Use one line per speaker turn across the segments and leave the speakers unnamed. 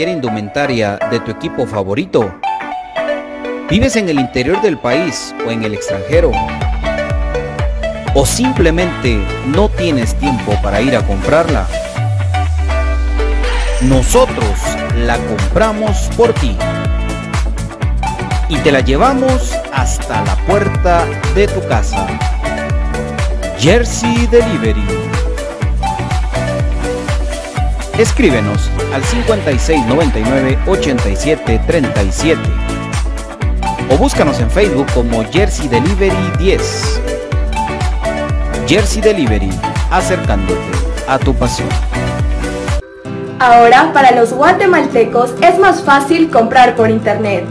Indumentaria de tu equipo favorito? ¿Vives en el interior del país o en el extranjero? ¿O simplemente no tienes tiempo para ir a comprarla? Nosotros la compramos por ti y te la llevamos hasta la puerta de tu casa. Jersey Delivery Escríbenos al 5699 8737 o búscanos en Facebook como Jersey Delivery 10. Jersey Delivery, acercándote a tu pasión.
Ahora para los guatemaltecos es más fácil comprar por internet.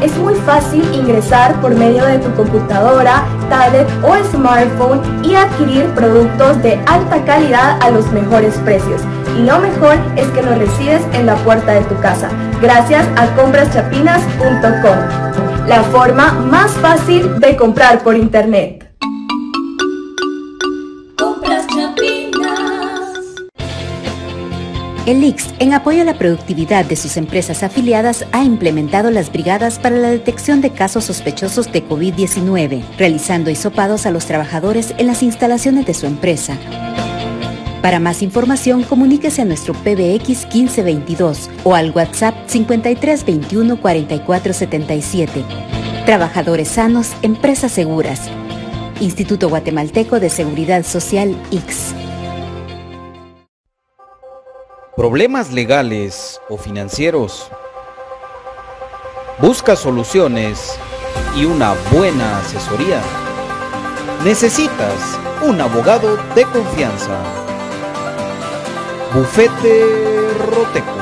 Es muy fácil ingresar por medio de tu computadora, tablet o smartphone y adquirir productos de alta calidad a los mejores precios. Y lo mejor es que los recibes en la puerta de tu casa, gracias a compraschapinas.com, la forma más fácil de comprar por internet.
El IX, en apoyo a la productividad de sus empresas afiliadas, ha implementado las brigadas para la detección de casos sospechosos de COVID-19, realizando hisopados a los trabajadores en las instalaciones de su empresa. Para más información, comuníquese a nuestro PBX 1522 o al WhatsApp 5321 4477. Trabajadores sanos, empresas seguras. Instituto Guatemalteco de Seguridad Social X.
problemas legales o financieros. Busca soluciones y una buena asesoría. Necesitas un abogado de confianza. Bufete Roteco.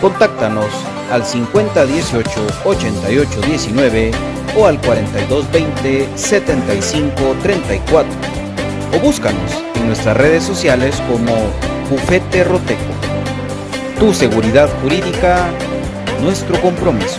Contáctanos al 5018 8819 o al 4220 7534 o búscanos en nuestras redes sociales como Bufete Roteco. Tu seguridad jurídica, nuestro compromiso.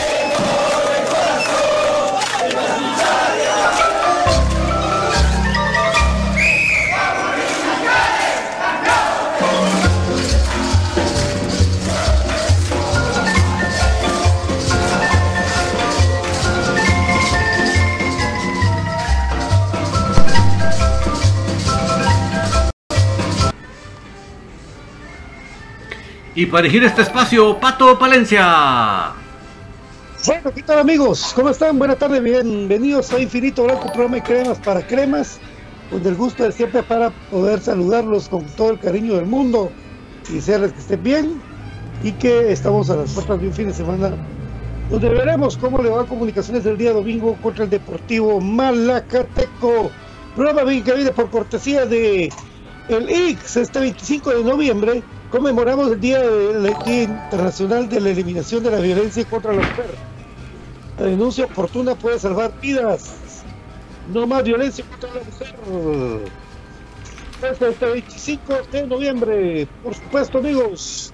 Y para elegir este espacio, Pato Palencia.
Bueno, ¿qué tal amigos? ¿Cómo están? Buenas tardes, bienvenidos a Infinito Blanco, programa de cremas para cremas, con el gusto de siempre para poder saludarlos con todo el cariño del mundo y desearles que estén bien y que estamos a las puertas de un fin de semana donde veremos cómo le va a comunicaciones el día domingo contra el Deportivo Malacateco. Bien que viene por cortesía de el IX este 25 de noviembre. Conmemoramos el Día, Internacional de la Eliminación de la Violencia contra la Mujer. La denuncia oportuna puede salvar vidas. No más violencia contra la mujer. Este 25 de noviembre, por supuesto, amigos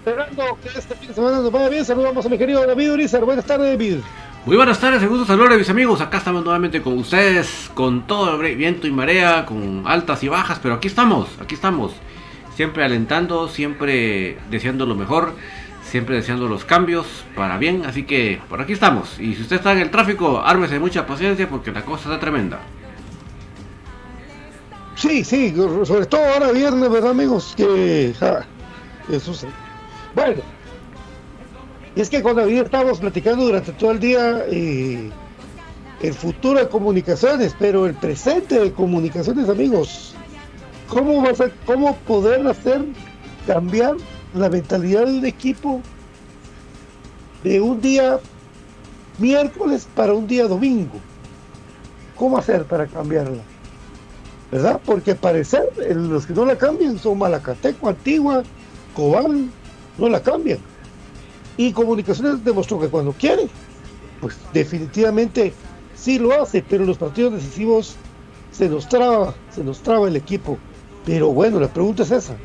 esperando que este fin de semana nos vaya bien. Saludamos a mi querido David Urizar. Buenas tardes, David.
Muy buenas tardes, gusto saludar a mis amigos. Acá estamos nuevamente con ustedes, con todo el viento y marea, con altas y bajas, pero aquí estamos, aquí estamos. Siempre alentando, siempre deseando lo mejor, siempre deseando los cambios para bien. Así que por aquí estamos. Y si usted está en el tráfico, ármese mucha paciencia porque la cosa está tremenda.
Sí, sí, sobre todo ahora viernes, ¿verdad, amigos? Que eso sí. Bueno, y es que con David estamos platicando durante todo el día eh, el futuro de comunicaciones, pero el presente de comunicaciones, amigos. ¿Cómo, cómo poder hacer cambiar la mentalidad del equipo de un día miércoles para un día domingo? ¿Cómo hacer para cambiarla? ¿Verdad? Porque parecer los que no la cambian son Malacateco, Antigua, Cobán, no la cambian. Y Comunicaciones demostró que cuando quiere, pues definitivamente sí lo hace, pero los partidos decisivos se nos traba, se nos traba el equipo. Pero bueno, la pregunta es esa.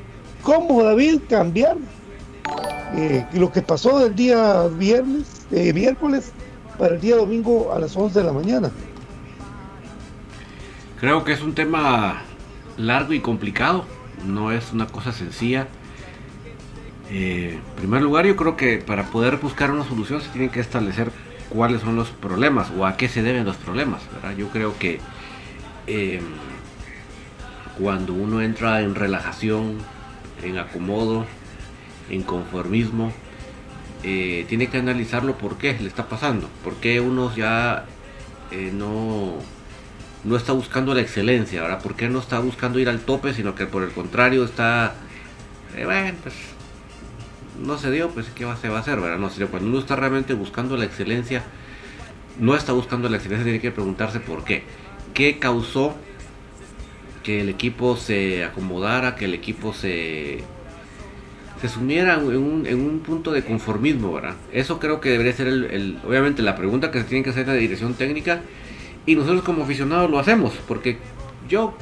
¿Cómo David cambiar eh, lo que pasó el día viernes, eh, miércoles para el día domingo a las 11 de la mañana?
Creo que es un tema largo y complicado, no es una cosa sencilla. Eh, en primer lugar, yo creo que para poder buscar una solución se tienen que establecer cuáles son los problemas o a qué se deben los problemas. Yo creo que cuando uno entra en relajación, en acomodo, en conformismo, eh, tiene que analizarlo por qué le está pasando, por qué uno ya no, no está buscando la excelencia, ¿verdad? ¿Por qué no está buscando ir al tope, sino que por el contrario está, bueno, pues no se dio, pues qué se va a hacer, ¿verdad? No, sino cuando uno está realmente buscando la excelencia, no está buscando la excelencia, tiene que preguntarse por qué. ¿Qué causó que el equipo se acomodara, que el equipo se, se sumiera en un, en un punto de conformismo, ¿verdad? Eso creo que debería ser el, obviamente la pregunta que se tiene que hacer la dirección técnica y nosotros como aficionados lo hacemos, porque yo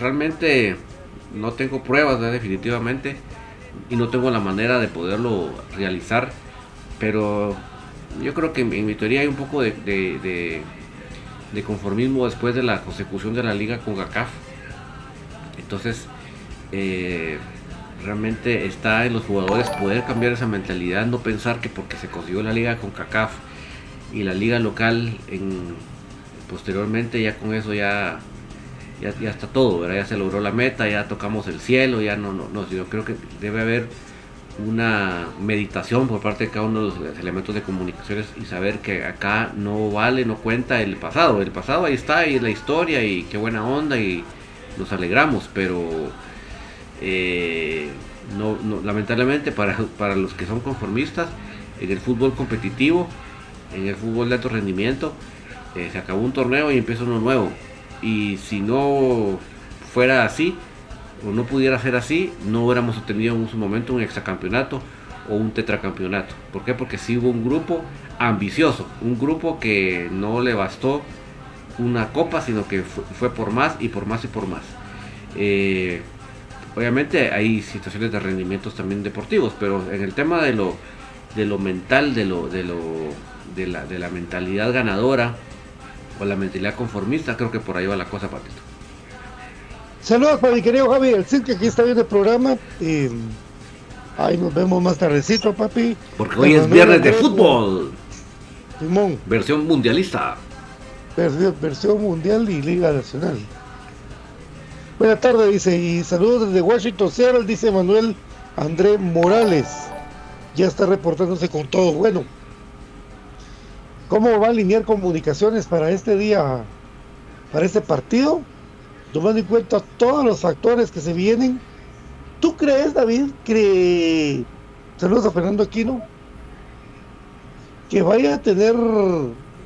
realmente no tengo pruebas, definitivamente y no tengo la manera de poderlo realizar, pero yo creo que en, mi teoría hay un poco de, de, conformismo después de la consecución de la liga con GACAF. Entonces, eh, realmente está en los jugadores poder cambiar esa mentalidad, no pensar que porque se consiguió la liga con CACAF y la liga local en, posteriormente ya con eso ya ya, ya está todo, ¿verdad? ya se logró la meta, ya tocamos el cielo, ya no, no, no, yo creo que debe haber una meditación por parte de cada uno de los elementos de comunicaciones y saber que acá no vale, no cuenta el pasado, el pasado ahí está y la historia y qué buena onda y nos alegramos, pero eh, no, lamentablemente para, para los que son conformistas en el fútbol competitivo, en el fútbol de alto rendimiento, eh, se acabó un torneo y empieza uno nuevo y si no fuera así, o no pudiera ser así, no hubiéramos obtenido en su momento un exacampeonato o un tetracampeonato. ¿Por qué? Porque sí hubo un grupo ambicioso, un grupo que no le bastó una copa, sino que fue, por más y por más y por más. Eh, obviamente hay situaciones de rendimientos también deportivos, pero en el tema de lo, de lo mental, de, lo, de, lo, de, la, de la mentalidad ganadora, o la mentalidad conformista, creo que por ahí va la cosa, Patito.
Saludos para mi querido Javi, el que aquí está viendo el programa. Y ahí nos vemos más tardecito, papi.
Porque hoy es viernes de fútbol. Simón. Versión mundialista.
Versión, mundial y Liga Nacional. Buenas tardes, dice, y saludos desde Washington, Seattle, dice Manuel André Morales. Ya está reportándose con todo. Bueno, ¿Cómo va a alinear comunicaciones para este día, para este partido? Tomando en cuenta todos los factores que se vienen. ¿Tú crees, David, que... Saludos a Fernando Aquino. que vaya a tener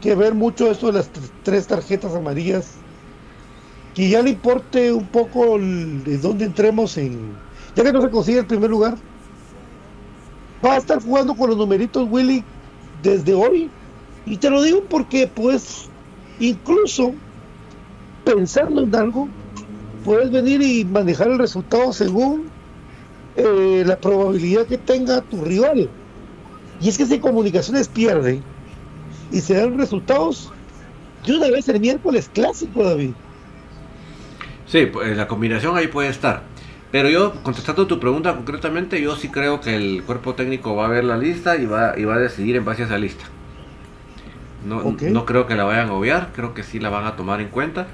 que ver mucho esto de las tres tarjetas amarillas, que ya le importe un poco de dónde entremos en, ya que no se consigue el primer lugar, va a estar jugando con los numeritos Willy desde hoy. Y te lo digo porque pues incluso pensando en algo, puedes venir y manejar el resultado según eh, la probabilidad que tenga tu rival. Y es que si Comunicaciones pierde y se dan resultados, de una vez el miércoles clásico, David.
Sí, pues, la combinación ahí puede estar. Pero yo, contestando tu pregunta concretamente, yo sí creo que el cuerpo técnico va a ver la lista y va, y va a decidir en base a esa lista. No, no creo que la vayan a obviar, creo que sí la van a tomar en cuenta.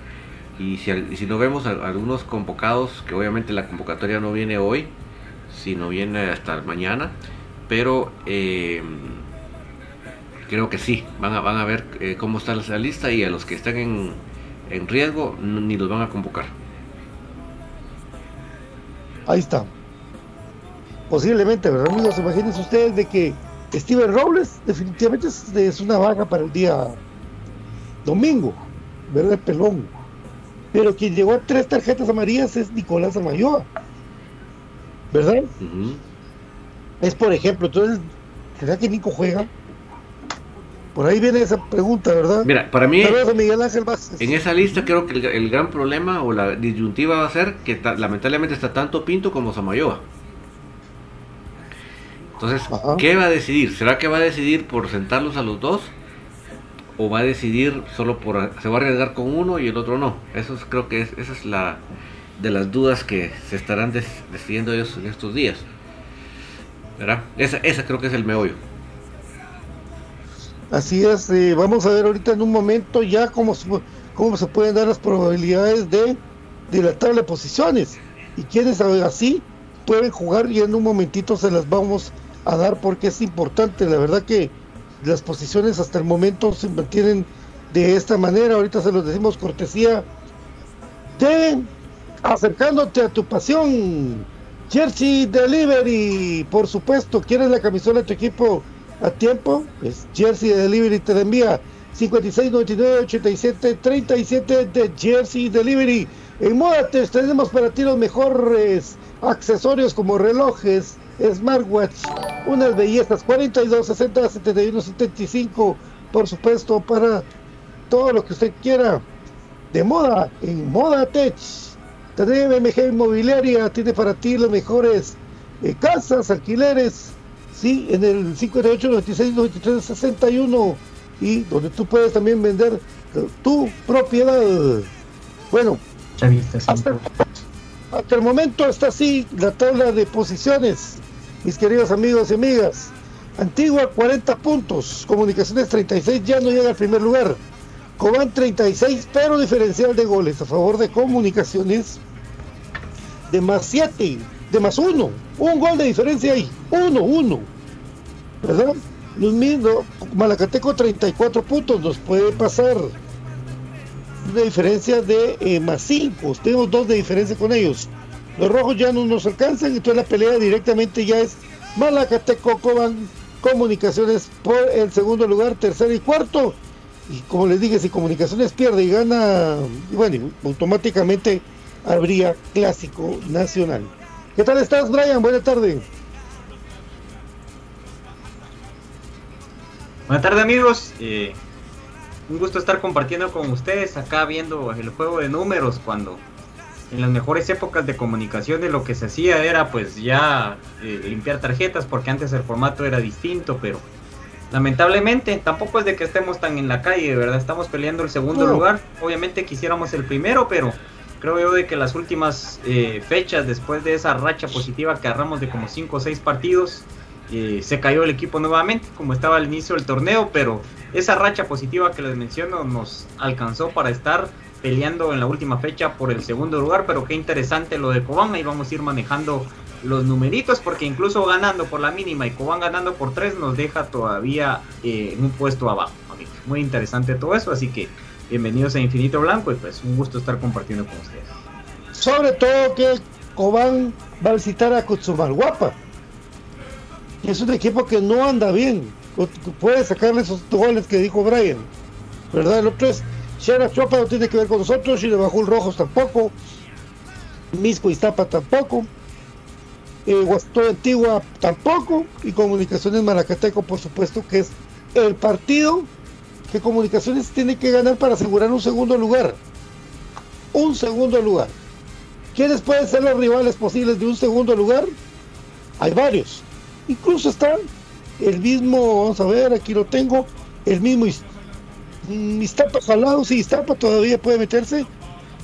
Y si, si no vemos algunos convocados, que obviamente la convocatoria no viene hoy, sino viene hasta mañana, pero eh, creo que sí, van a, van a ver eh, cómo está la lista y a los que están en, en riesgo ni los van a convocar.
Ahí está. Posiblemente, ¿verdad, amigos? Imagínense ustedes de que Steven Robles definitivamente es, una vaga para el día domingo, ¿verdad? Pelón. Pero quien llegó a tres tarjetas amarillas es Nicolás Amayoa, ¿verdad? Es por ejemplo, entonces, ¿será que Nico juega? Por ahí viene esa pregunta, ¿verdad?
Mira, para mí, en esa lista creo que el, gran problema o la disyuntiva va a ser que lamentablemente está tanto Pinto como Samayoa. Entonces, ¿qué va a decidir? ¿Será que va a decidir por sentarlos a los dos? ¿O va a decidir solo por... se va a arriesgar con uno y el otro no? Eso es, creo que es, esa es la de las dudas que se estarán decidiendo ellos en estos días. ¿Verdad? Esa, esa creo que es el meollo.
Así es, eh, vamos a ver ahorita en un momento ya cómo, cómo se pueden dar las probabilidades de, de la tabla de posiciones. Y quienes así pueden jugar y en un momentito se las vamos a dar porque es importante. La verdad que las posiciones hasta el momento se mantienen de esta manera. Ahorita se los decimos cortesía de acercándote a tu pasión. Jersey Delivery, por supuesto, ¿quieres la camisola de tu equipo? A tiempo, pues Jersey Delivery te envía 5699-8737 de Jersey Delivery. En Modates tenemos para ti los mejores accesorios como relojes, smartwatch, unas bellezas 42, 60, 71, 75, por supuesto, para todo lo que usted quiera de moda en Moda Tech. MG Inmobiliaria tiene para ti los mejores eh, casas, alquileres, sí, en el 58 96 93 61 y donde tú puedes también vender tu propiedad. Bueno, hasta, hasta, el momento está así la tabla de posiciones, mis queridos amigos y amigas. Antigua 40 puntos, Comunicaciones 36 ya no llega al primer lugar. Cobán 36, pero diferencial de goles a favor de Comunicaciones de más 7 más uno. Un gol de diferencia ahí. Uno, uno. ¿Verdad? Los mismos, Malacateco 34 puntos nos puede pasar. Una diferencia de eh, más 5. Tenemos dos de diferencia con ellos. Los rojos ya no nos alcanzan, entonces la pelea directamente ya es Malacateco, Coban, Comunicaciones por el segundo lugar, tercero y cuarto. Y como les dije, si Comunicaciones pierde y gana, bueno, automáticamente habría clásico nacional. ¿Qué tal estás, Brian? Buenas tardes.
Buenas tardes, amigos. Eh, un gusto estar compartiendo con ustedes acá viendo el juego de números cuando en las mejores épocas de comunicación de lo que se hacía era pues ya eh, limpiar tarjetas porque antes el formato era distinto, pero lamentablemente tampoco es de que estemos tan en la calle, ¿verdad? Estamos peleando el segundo lugar. Obviamente quisiéramos el primero, pero creo yo de que las últimas eh, fechas después de esa racha positiva que agarramos de como 5 o 6 partidos, eh, se cayó el equipo nuevamente como estaba al inicio del torneo, pero esa racha positiva que les menciono nos alcanzó para estar peleando en la última fecha por el segundo lugar, pero qué interesante lo de Cobán, ahí vamos a ir manejando los numeritos porque incluso ganando por la mínima y Cobán ganando por 3 nos deja todavía eh, en un puesto abajo, Muy interesante todo eso, así que bienvenidos a Infinito Blanco y pues un gusto estar compartiendo con ustedes.
Sobre todo que Cobán va a visitar a Guapa. Es un equipo que no anda bien. puede sacarle esos goles que dijo Brian, ¿verdad? El otro es Shara Chopa no tiene que ver con nosotros, y Bajul Rojos tampoco, Misco Iztapa tampoco, eh, Antigua tampoco, y Comunicaciones Maracateco, por supuesto, que es el partido Comunicaciones tiene que ganar para asegurar un segundo lugar. Un segundo lugar. ¿Quiénes pueden ser los rivales posibles de un segundo lugar? Hay varios. Incluso está el mismo, vamos a ver, aquí lo tengo, el mismo Iztapa jalado, sí, Iztapa todavía puede meterse.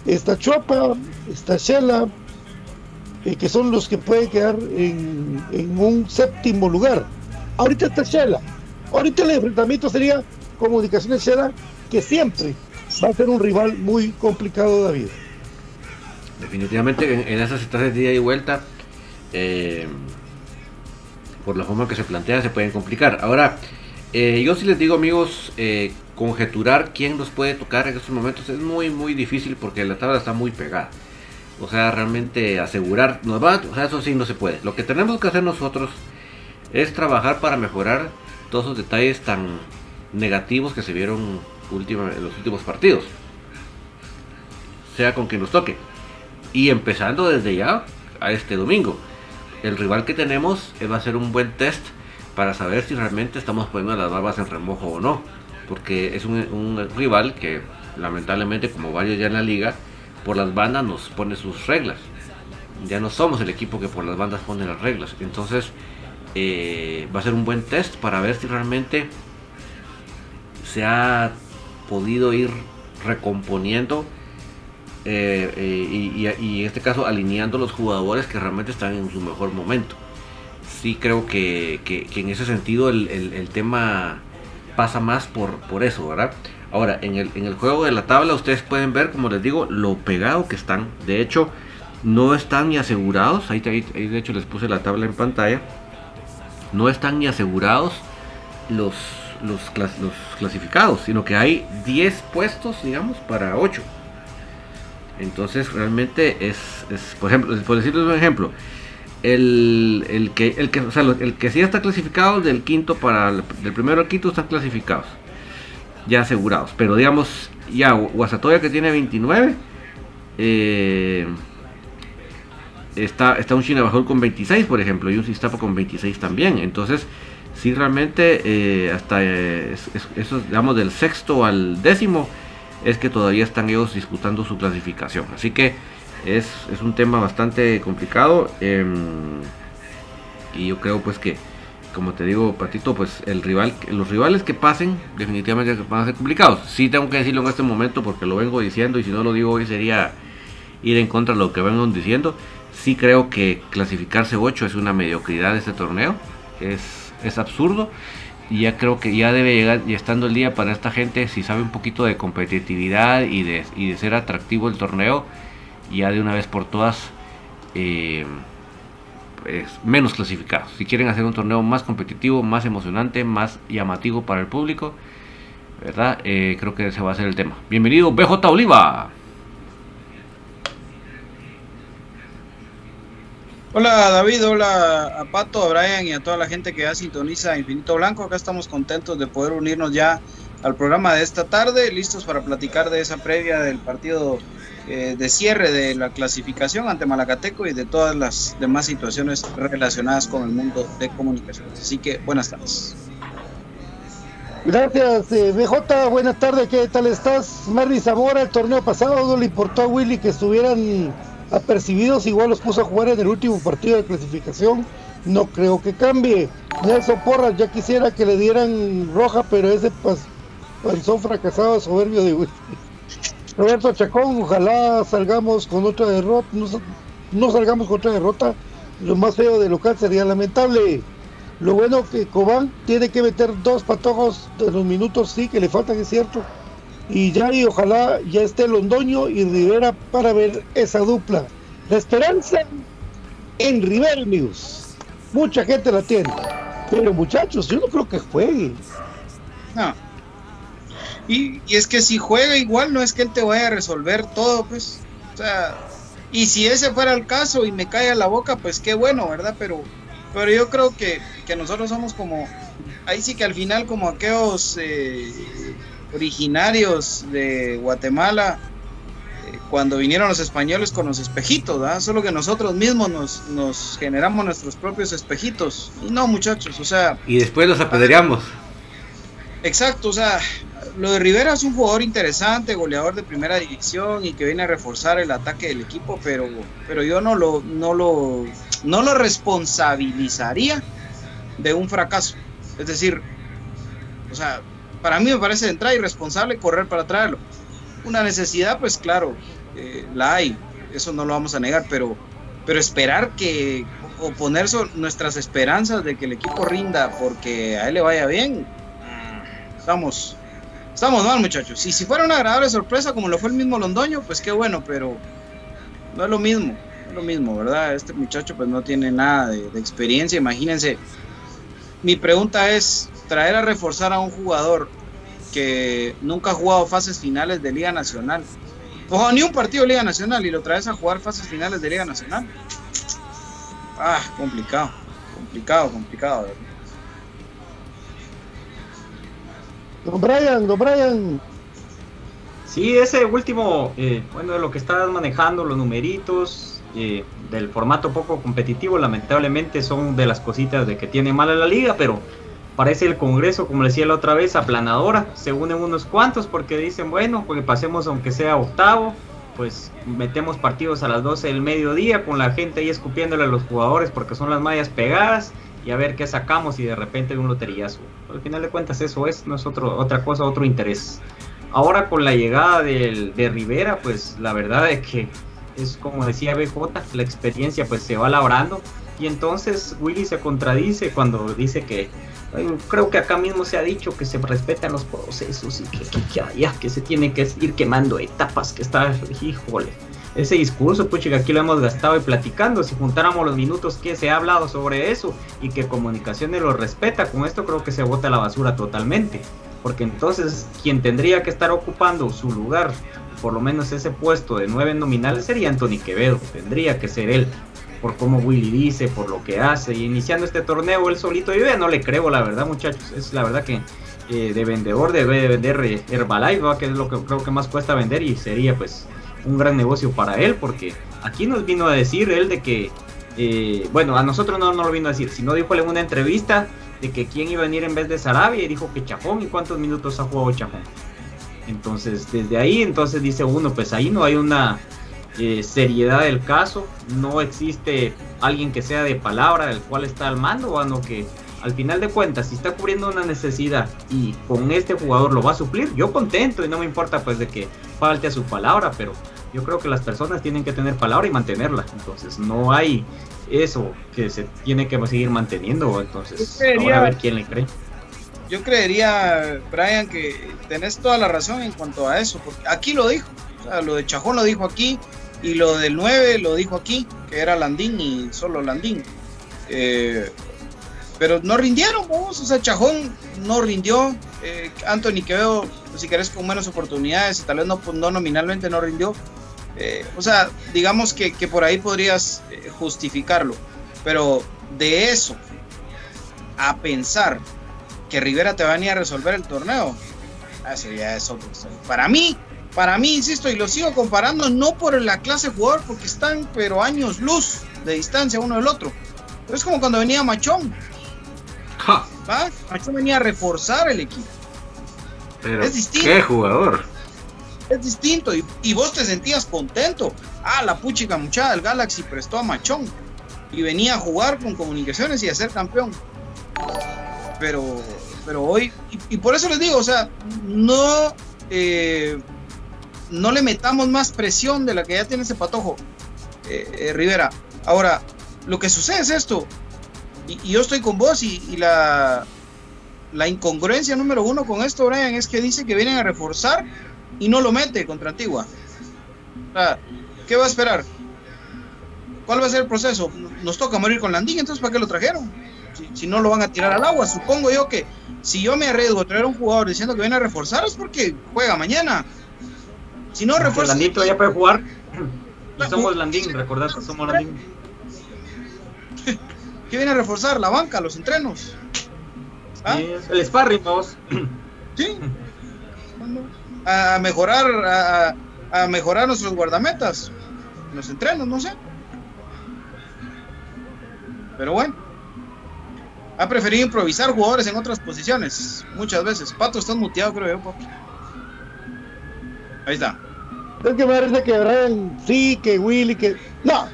Está Chopa, está Shela, eh, que son los que pueden quedar en, un séptimo lugar. Ahorita está Shela. Ahorita el enfrentamiento sería Comunicaciones Shela, que siempre va a ser un rival muy complicado, David.
Definitivamente en, esas estancias de ida y vuelta, eh, por la forma que se plantea, se pueden complicar. Ahora, eh, yo sí les digo, amigos, eh, conjeturar quién nos puede tocar en estos momentos es muy, muy difícil porque la tabla está muy pegada. O sea, realmente asegurar, nos va, o sea, eso sí no se puede. Lo que tenemos que hacer nosotros es trabajar para mejorar todos esos detalles tan negativos que se vieron en los últimos partidos. Sea con quien nos toque. Y empezando desde ya a este domingo. El rival que tenemos va a ser un buen test para saber si realmente estamos poniendo las barbas en remojo o no. Porque es un, rival que lamentablemente, como varios ya en la liga, por las bandas nos pone sus reglas. Ya no somos el equipo que por las bandas pone las reglas. Entonces eh, va a ser un buen test para ver si realmente se ha podido ir recomponiendo eh, eh, y, en este caso alineando los jugadores que realmente están en su mejor momento. Sí creo que, en ese sentido el, tema pasa más por, por eso, ¿verdad? Ahora, en el, en el juego de la tabla ustedes pueden ver, como les digo, lo pegado que están. De hecho, no están ni asegurados. Ahí, ahí, de hecho les puse la tabla en pantalla. No están ni asegurados los, los, los clasificados, sino que hay 10 puestos, digamos, para 8. Entonces realmente es, por ejemplo, por decirles un ejemplo, el, que, el, que, o sea, el que sí está clasificado del quinto para el, del primero al quinto están clasificados, ya asegurados. Pero digamos, ya Guasatoya que tiene 29, eh, está, está un Chinabajol con 26, por ejemplo, y un Sistapa con 26 también. Entonces, sí realmente eh, hasta eh, digamos, del sexto al décimo es que todavía están ellos disputando su clasificación. Así que es, un tema bastante complicado. Em, y yo creo pues que, como te digo, Patito, pues el rival, los rivales que pasen definitivamente van a ser complicados. Sí tengo que decirlo en este momento porque lo vengo diciendo y si no lo digo hoy sería ir en contra de lo que vengo diciendo. Sí creo que clasificarse 8 es una mediocridad de este torneo. Es, es absurdo y ya creo que ya debe llegar, y estando el día para esta gente, si sabe un poquito de competitividad y de, y de ser atractivo el torneo, ya de una vez por todas, pues, menos clasificados. Si quieren hacer un torneo más competitivo, más emocionante, más llamativo para el público, ¿verdad? Eh, creo que ese va a ser el tema. Bienvenido, BJ Oliva.
Hola David, hola a Pato, a Brian y a toda la gente que ya sintoniza Infinito Blanco. Acá estamos contentos de poder unirnos ya al programa de esta tarde, listos para platicar de esa previa del partido eh, de cierre de la clasificación ante Malacateco y de todas las demás situaciones relacionadas con el mundo de comunicaciones. Así que buenas tardes.
Gracias, eh, BJ. Buenas tardes, ¿qué tal estás? Marly Zamora, el torneo pasado no le importó a Willy que estuvieran apercibidos, igual los puso a jugar en el último partido de clasificación. No creo que cambie. Nelson Porras ya quisiera que le dieran roja, pero ese panzón fracasado soberbio de Roberto Chacón, ojalá salgamos con otra derrota, no, salgamos con otra derrota. Lo más feo de local sería lamentable. Lo bueno que Cobán tiene que meter dos patojos de los minutos, sí, que le faltan, es cierto y ya y ojalá ya esté Londoño y Rivera para ver esa dupla. La esperanza en Rivera, amigos. Mucha gente la tiene. Pero muchachos, yo no creo que juegue.
No. Y, es que si juega igual, no es que él te vaya a resolver todo, pues. O sea, y si ese fuera el caso y me cae a la boca, pues qué bueno, ¿verdad? Pero, pero yo creo que, que nosotros somos como ahí sí que al final como aquellos eh, originarios de Guatemala, eh, cuando vinieron los españoles con los espejitos, ¿verdad? solo que nosotros mismos nos, nos generamos nuestros propios espejitos. Y no, muchachos, o sea...
Y después los apedreamos.
Exacto, o sea, lo de Rivera es un jugador interesante, goleador de primera división y que viene a reforzar el ataque del equipo, pero, pero yo no lo, no lo, no lo responsabilizaría de un fracaso. Es decir, o sea, para mí me parece de entrada irresponsable correr para traerlo. Una necesidad, pues claro, eh, la hay, eso no lo vamos a negar, pero, pero esperar que, o poner nuestras esperanzas de que el equipo rinda porque a él le vaya bien, estamos, estamos mal, muchachos. Y si fuera una agradable sorpresa como lo fue el mismo Londoño, pues qué bueno, pero no es lo mismo, no es lo mismo, ¿verdad? Este muchacho pues no tiene nada de, de experiencia, imagínense. Mi pregunta es, traer a reforzar a un jugador que nunca ha jugado fases finales de Liga Nacional, o ni un partido de Liga Nacional, y lo traes a jugar fases finales de Liga Nacional. Ah, complicado, complicado, complicado.
Don Brian, don Brian.
Sí, ese último, eh, bueno, de lo que estás manejando, los numeritos, del formato poco competitivo, lamentablemente son de las cositas de que tiene mala la liga, pero parece el Congreso, como decía la otra vez, aplanadora. Se unen unos cuantos porque dicen, bueno, porque pasemos aunque sea octavo, pues metemos partidos a las 12 del mediodía con la gente ahí escupiéndole a los jugadores porque son las mallas pegadas y a ver qué sacamos y de repente un loterillazo. Al final de cuentas eso es, no es otra cosa, otro interés. Ahora con la llegada de, de Rivera, pues la verdad es que es como decía BJ, la experiencia pues se va labrando. Y entonces Willy se contradice cuando dice que creo que acá mismo se ha dicho que se respetan los procesos y que, ya, que se tiene que ir quemando etapas, que está, híjole, ese discurso, pues que aquí lo hemos gastado y platicando, si juntáramos los minutos que se ha hablado sobre eso y que comunicaciones lo respeta, con esto creo que se bota la basura totalmente, porque entonces quien tendría que estar ocupando su lugar, por lo menos ese puesto de nueve nominales, sería Anthony Quevedo, tendría que ser él, por cómo Willy dice, por lo que hace. Y iniciando este torneo él solito, yo ya no le creo, la verdad, muchachos. Es la verdad que eh, de vendedor debe de vender eh, Herbalife, que es lo que creo que más cuesta vender y sería pues un gran negocio para él, porque aquí nos vino a decir él de que, eh, bueno, a nosotros no, no lo vino a decir, sino dijo en una entrevista de que quién iba a venir en vez de Sarabia y dijo que Chajón y cuántos minutos ha jugado Chajón. Entonces, desde ahí, entonces dice uno, pues ahí no hay una eh, seriedad del caso, no existe alguien que sea de palabra, del cual está al mando, o que al final de cuentas, si está cubriendo una necesidad y con este jugador lo va a suplir, yo contento y no me importa pues de que falte a su palabra, pero yo creo que las personas tienen que tener palabra y mantenerla, entonces no hay eso que se tiene que seguir manteniendo, entonces ahora a ver quién le cree.
Yo creería, Brian, que tenés toda la razón en cuanto a eso, porque aquí lo dijo, o sea, lo de Chajón lo dijo aquí, y lo del 9 lo dijo aquí, que era Landín y solo Landín. Eh, pero no rindieron, vos. O sea, Chajón no rindió. Eh, Anthony Quevedo, si querés, con menos oportunidades, tal vez no, pues, no nominalmente no rindió. Eh, o sea, digamos que, que por ahí podrías justificarlo. Pero de eso a pensar que Rivera te va a venir a resolver el torneo, eso ya es otro. Para mí, para mí, insisto, y lo sigo comparando no por la clase de jugador, porque están pero años luz de distancia uno del otro. Pero es como cuando venía Machón. Machón venía a reforzar el equipo.
es distinto. ¿Qué jugador?
Es distinto y, vos te sentías contento. Ah, la puchica muchacha del Galaxy prestó a Machón y venía a jugar con comunicaciones y a ser campeón. Pero, pero hoy, y, por eso les digo, o sea, no eh, no le metamos más presión de la que ya tiene ese patojo, eh, eh, Rivera. Ahora, lo que sucede es esto, y, yo estoy con vos, y, la, la incongruencia número uno con esto, Brian, es que dice que vienen a reforzar y no lo mete contra Antigua. ¿Qué va a esperar? ¿Cuál va a ser el proceso? Nos toca morir con Landín, entonces ¿para qué lo trajeron? Si, si, no lo van a tirar al agua, supongo yo que si yo me arriesgo a traer a un jugador diciendo que viene a reforzar es porque juega mañana. Si no refuerza.
Landín todavía puede jugar. Y somos Landín, recordad que somos Landín.
¿Qué viene a reforzar? La banca, los entrenos.
¿Ah? el sparring, vos.
Sí. A mejorar, a, a mejorar nuestros guardametas, los entrenos, no sé. Pero bueno, ha preferido improvisar jugadores en otras posiciones, muchas veces. Pato, estás muteado, creo yo, papi. Ahí está.
Es que me que Brian sí, que Willy, que. No,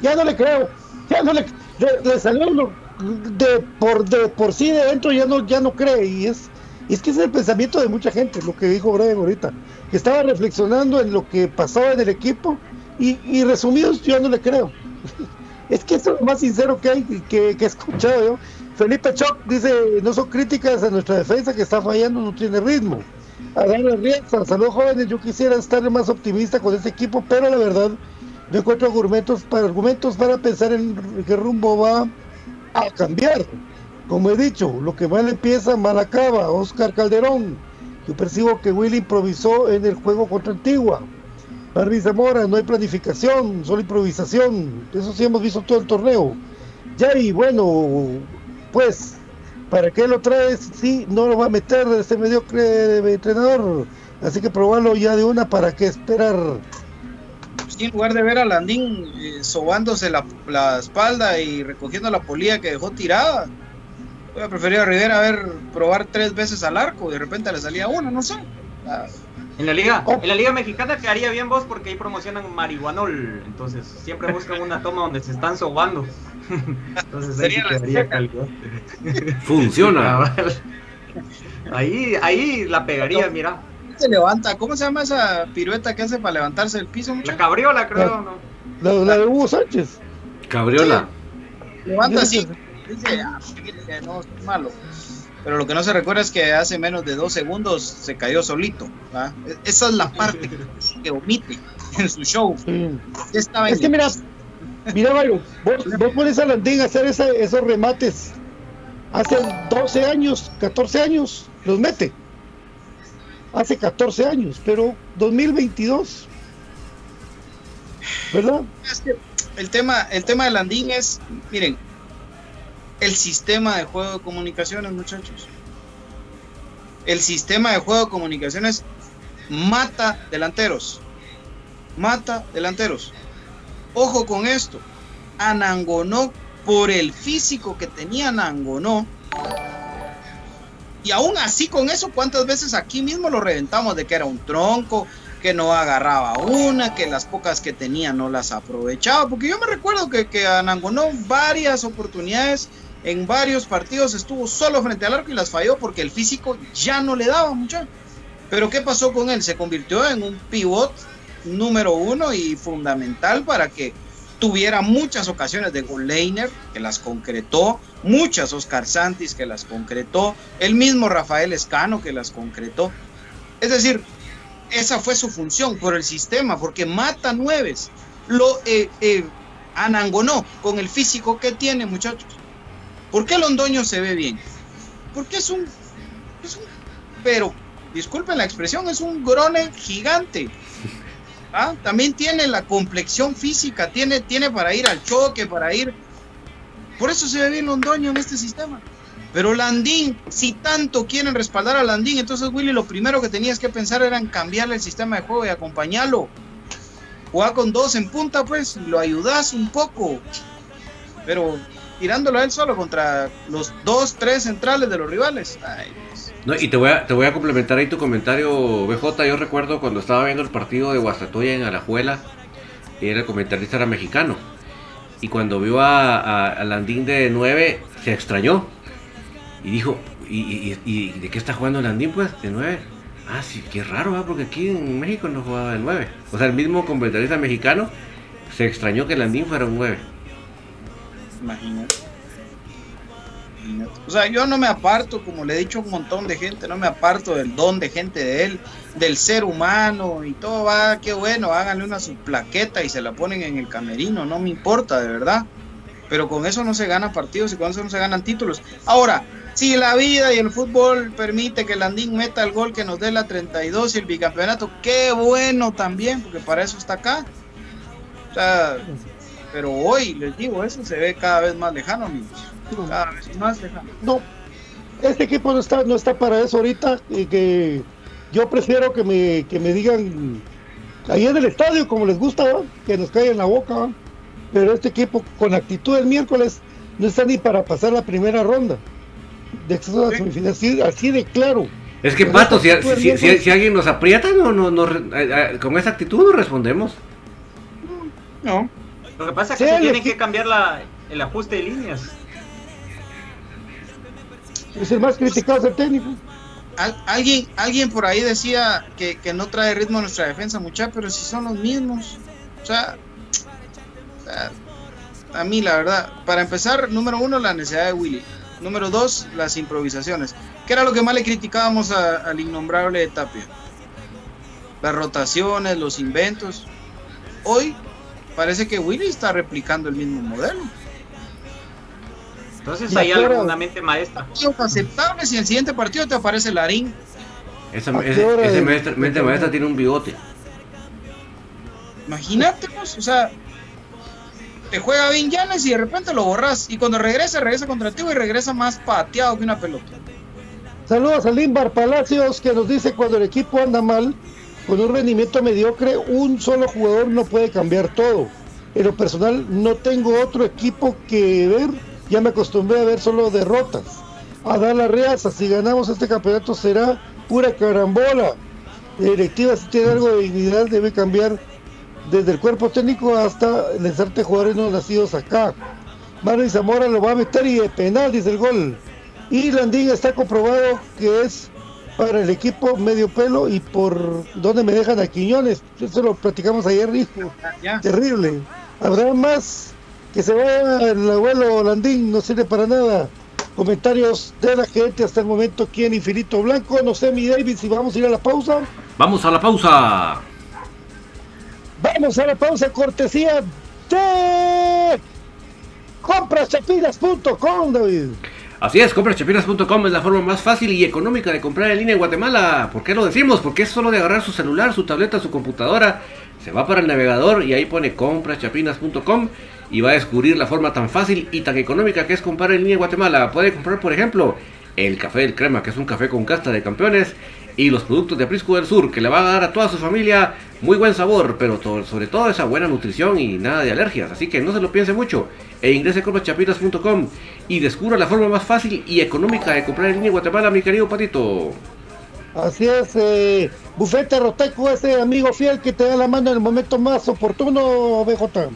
ya no le creo. Ya no le. Le, salió de por, de por sí de dentro, ya no, ya no cree. Y es, es que es el pensamiento de mucha gente, lo que dijo Brian ahorita. Que estaba reflexionando en lo que pasaba en el equipo. Y, y resumidos, yo no le creo. es que eso es lo más sincero que hay, que, que he escuchado yo. Felipe Choc dice, no son críticas a nuestra defensa que está fallando, no tiene ritmo. Adán Rieza, saludos jóvenes, yo quisiera estar más optimista con este equipo, pero la verdad no encuentro argumentos para, pensar en qué rumbo va a cambiar. Como he dicho, lo que mal empieza, mal acaba. Oscar Calderón, yo percibo que Willy improvisó en el juego contra Antigua. Barry Zamora, no hay planificación, solo improvisación. Eso sí hemos visto todo el torneo. Ya y bueno, pues ¿Para qué lo traes? Sí, no lo va a meter ese mediocre entrenador. Así que probarlo ya de una, ¿para qué esperar?
Pues, en lugar de ver a Landín eh, sobándose la, espalda y recogiendo la polilla que dejó tirada, voy a preferir a Rivera ver probar tres veces al arco de repente le salía una, no sé.
Ah. En la liga, oh. en la liga mexicana quedaría bien vos porque ahí promocionan marihuanol, entonces siempre buscan una toma donde se están sobando. Entonces ahí
Funciona.
ahí, ahí la pegaría, mira.
Se levanta, ¿cómo se llama esa pirueta que hace para levantarse del piso?
La cabriola, creo,
la, ¿no? La, de Hugo Sánchez.
Cabriola.
Levanta así. Dice, ah, no, es malo. Pero lo que no se recuerda es que hace menos de dos segundos se cayó solito. E-, esa es la parte que, omite en su show.
Estaba es que mira, Mira, Mario, vos, pones a Landín a hacer esos remates hace 12 años, 14 años, los mete. Hace 14 años, pero 2022. ¿Verdad?
el tema, el tema de Landín es, miren, el sistema de juego de comunicaciones, muchachos. El sistema de juego de comunicaciones mata delanteros. Mata delanteros. Ojo con esto. Anangonó, por el físico que tenía Anangonó, y aún así con eso, ¿cuántas veces aquí mismo lo reventamos de que era un tronco, que no agarraba una, que las pocas que tenía no las aprovechaba? Porque yo me recuerdo que, que Anangonó varias oportunidades en varios partidos estuvo solo frente al arco y las falló porque el físico ya no le daba mucho. Pero ¿qué pasó con él? Se convirtió en un pivot número uno y fundamental para que tuviera muchas ocasiones de gol que las concretó, muchas Oscar Santis que las concretó, el mismo Rafael Escano que las concretó. Es decir, esa fue su función por el sistema, porque mata nueves, lo eh, eh, anangonó con el físico que tiene, muchachos. ¿Por qué Londoño se ve bien? Porque es un, es un pero disculpen la expresión, es un grone gigante. ¿Ah? También tiene la complexión física, tiene, tiene para ir al choque, para ir. Por eso se ve bien Londoño en este sistema. Pero Landín, si tanto quieren respaldar a Landín, entonces Willy, lo primero que tenías que pensar era en cambiarle el sistema de juego y acompañarlo. Jugar con dos en punta, pues, lo ayudas un poco. Pero tirándolo a él solo contra los dos, tres centrales de los rivales.
No, y te voy, a, te voy a complementar ahí tu comentario, BJ. Yo recuerdo cuando estaba viendo el partido de Guastatoya en Alajuela, era el comentarista era mexicano. Y cuando vio a, Landín de 9, se extrañó. Y dijo, ¿y, de qué está jugando Landín pues? De 9. Ah, sí, qué raro, porque aquí en México no jugaba de 9. O sea, el mismo comentarista mexicano se extrañó que Landín fuera un 9.
Imagínate. O sea, yo no me aparto, como le he dicho a un montón de gente, no me aparto del don de gente de él, del ser humano y todo va, qué bueno, háganle una su plaqueta y se la ponen en el camerino, no me importa, de verdad. Pero con eso no se ganan partidos y con eso no se ganan títulos. Ahora, si la vida y el fútbol permite que Landín meta el gol que nos dé la 32 y el bicampeonato, qué bueno también, porque para eso está acá. O sea, pero hoy les digo, eso se ve cada vez más lejano, amigos.
Cada vez más lejano. No. este equipo no está, no está para eso ahorita y que yo prefiero que me, que me digan ahí en el estadio como les gusta, que nos caiga en la boca, pero este equipo con actitud del miércoles no está ni para pasar la primera ronda de acceso a la semifinal, así, de claro.
Es que, Pato, si, si, alguien nos aprieta, no, no, no, eh, eh, con esa actitud no respondemos.
No. Lo que pasa es que se tiene que cambiar la, el ajuste de líneas.
Es el más criticado del técnico.
alguien, alguien por ahí decía que, no trae ritmo nuestra defensa, mucha, pero si son los mismos. O sea, a mí la verdad, para empezar, número uno, la necesidad de Willy. Número dos, las improvisaciones. ¿Qué era lo que más le criticábamos al innombrable de Tapia? Las rotaciones, los inventos. Hoy parece que Willy está replicando el mismo modelo.
Entonces hay algo, una mente maestra.
aceptable si en el siguiente partido te aparece Larín.
Esa, ese, mente maestra tiene un bigote.
Imagínate, pues, o sea, te juega bien Llanes y de repente lo borras. Y cuando regresa, regresa contra ti y regresa más pateado que una pelota.
Saludos a Limbar Palacios que nos dice cuando el equipo anda mal, con un rendimiento mediocre, un solo jugador no puede cambiar todo. En lo personal no tengo otro equipo que ver ya me acostumbré a ver solo derrotas. A dar la reaza, si ganamos este campeonato será pura carambola. La directiva si tiene algo de dignidad debe cambiar desde el cuerpo técnico hasta lanzarte jugadores no nacidos acá. Mario Zamora lo va a meter y de penal, dice el gol. Y Landín está comprobado que es para el equipo medio pelo y por donde me dejan a Quiñones. Eso lo platicamos ayer, hijo. Terrible. Habrá más que se vaya el abuelo Landín, no sirve para nada. Comentarios de la gente hasta el momento aquí en Infinito Blanco. No sé, mi David, si vamos a ir a la pausa.
Vamos a la pausa.
Vamos a la pausa, cortesía de compraschapinas.com, David.
Así es, compraschapinas.com es la forma más fácil y económica de comprar en línea en Guatemala. ¿Por qué lo decimos? Porque es solo de agarrar su celular, su tableta, su computadora, se va para el navegador y ahí pone compraschapinas.com y va a descubrir la forma tan fácil y tan económica que es comprar en línea en Guatemala. Puede comprar, por ejemplo, el café del crema, que es un café con casta de campeones, y los productos de Prisco del Sur, que le va a dar a toda su familia muy buen sabor, pero sobre todo esa buena nutrición y nada de alergias. Así que no se lo piense mucho e ingrese a compraschapinas.com y descubra la forma más fácil y económica de comprar en línea en Guatemala, mi querido Patito.
Así es, eh, Bufete Roteco, ese amigo fiel que te da la mano en el momento más oportuno, BJ.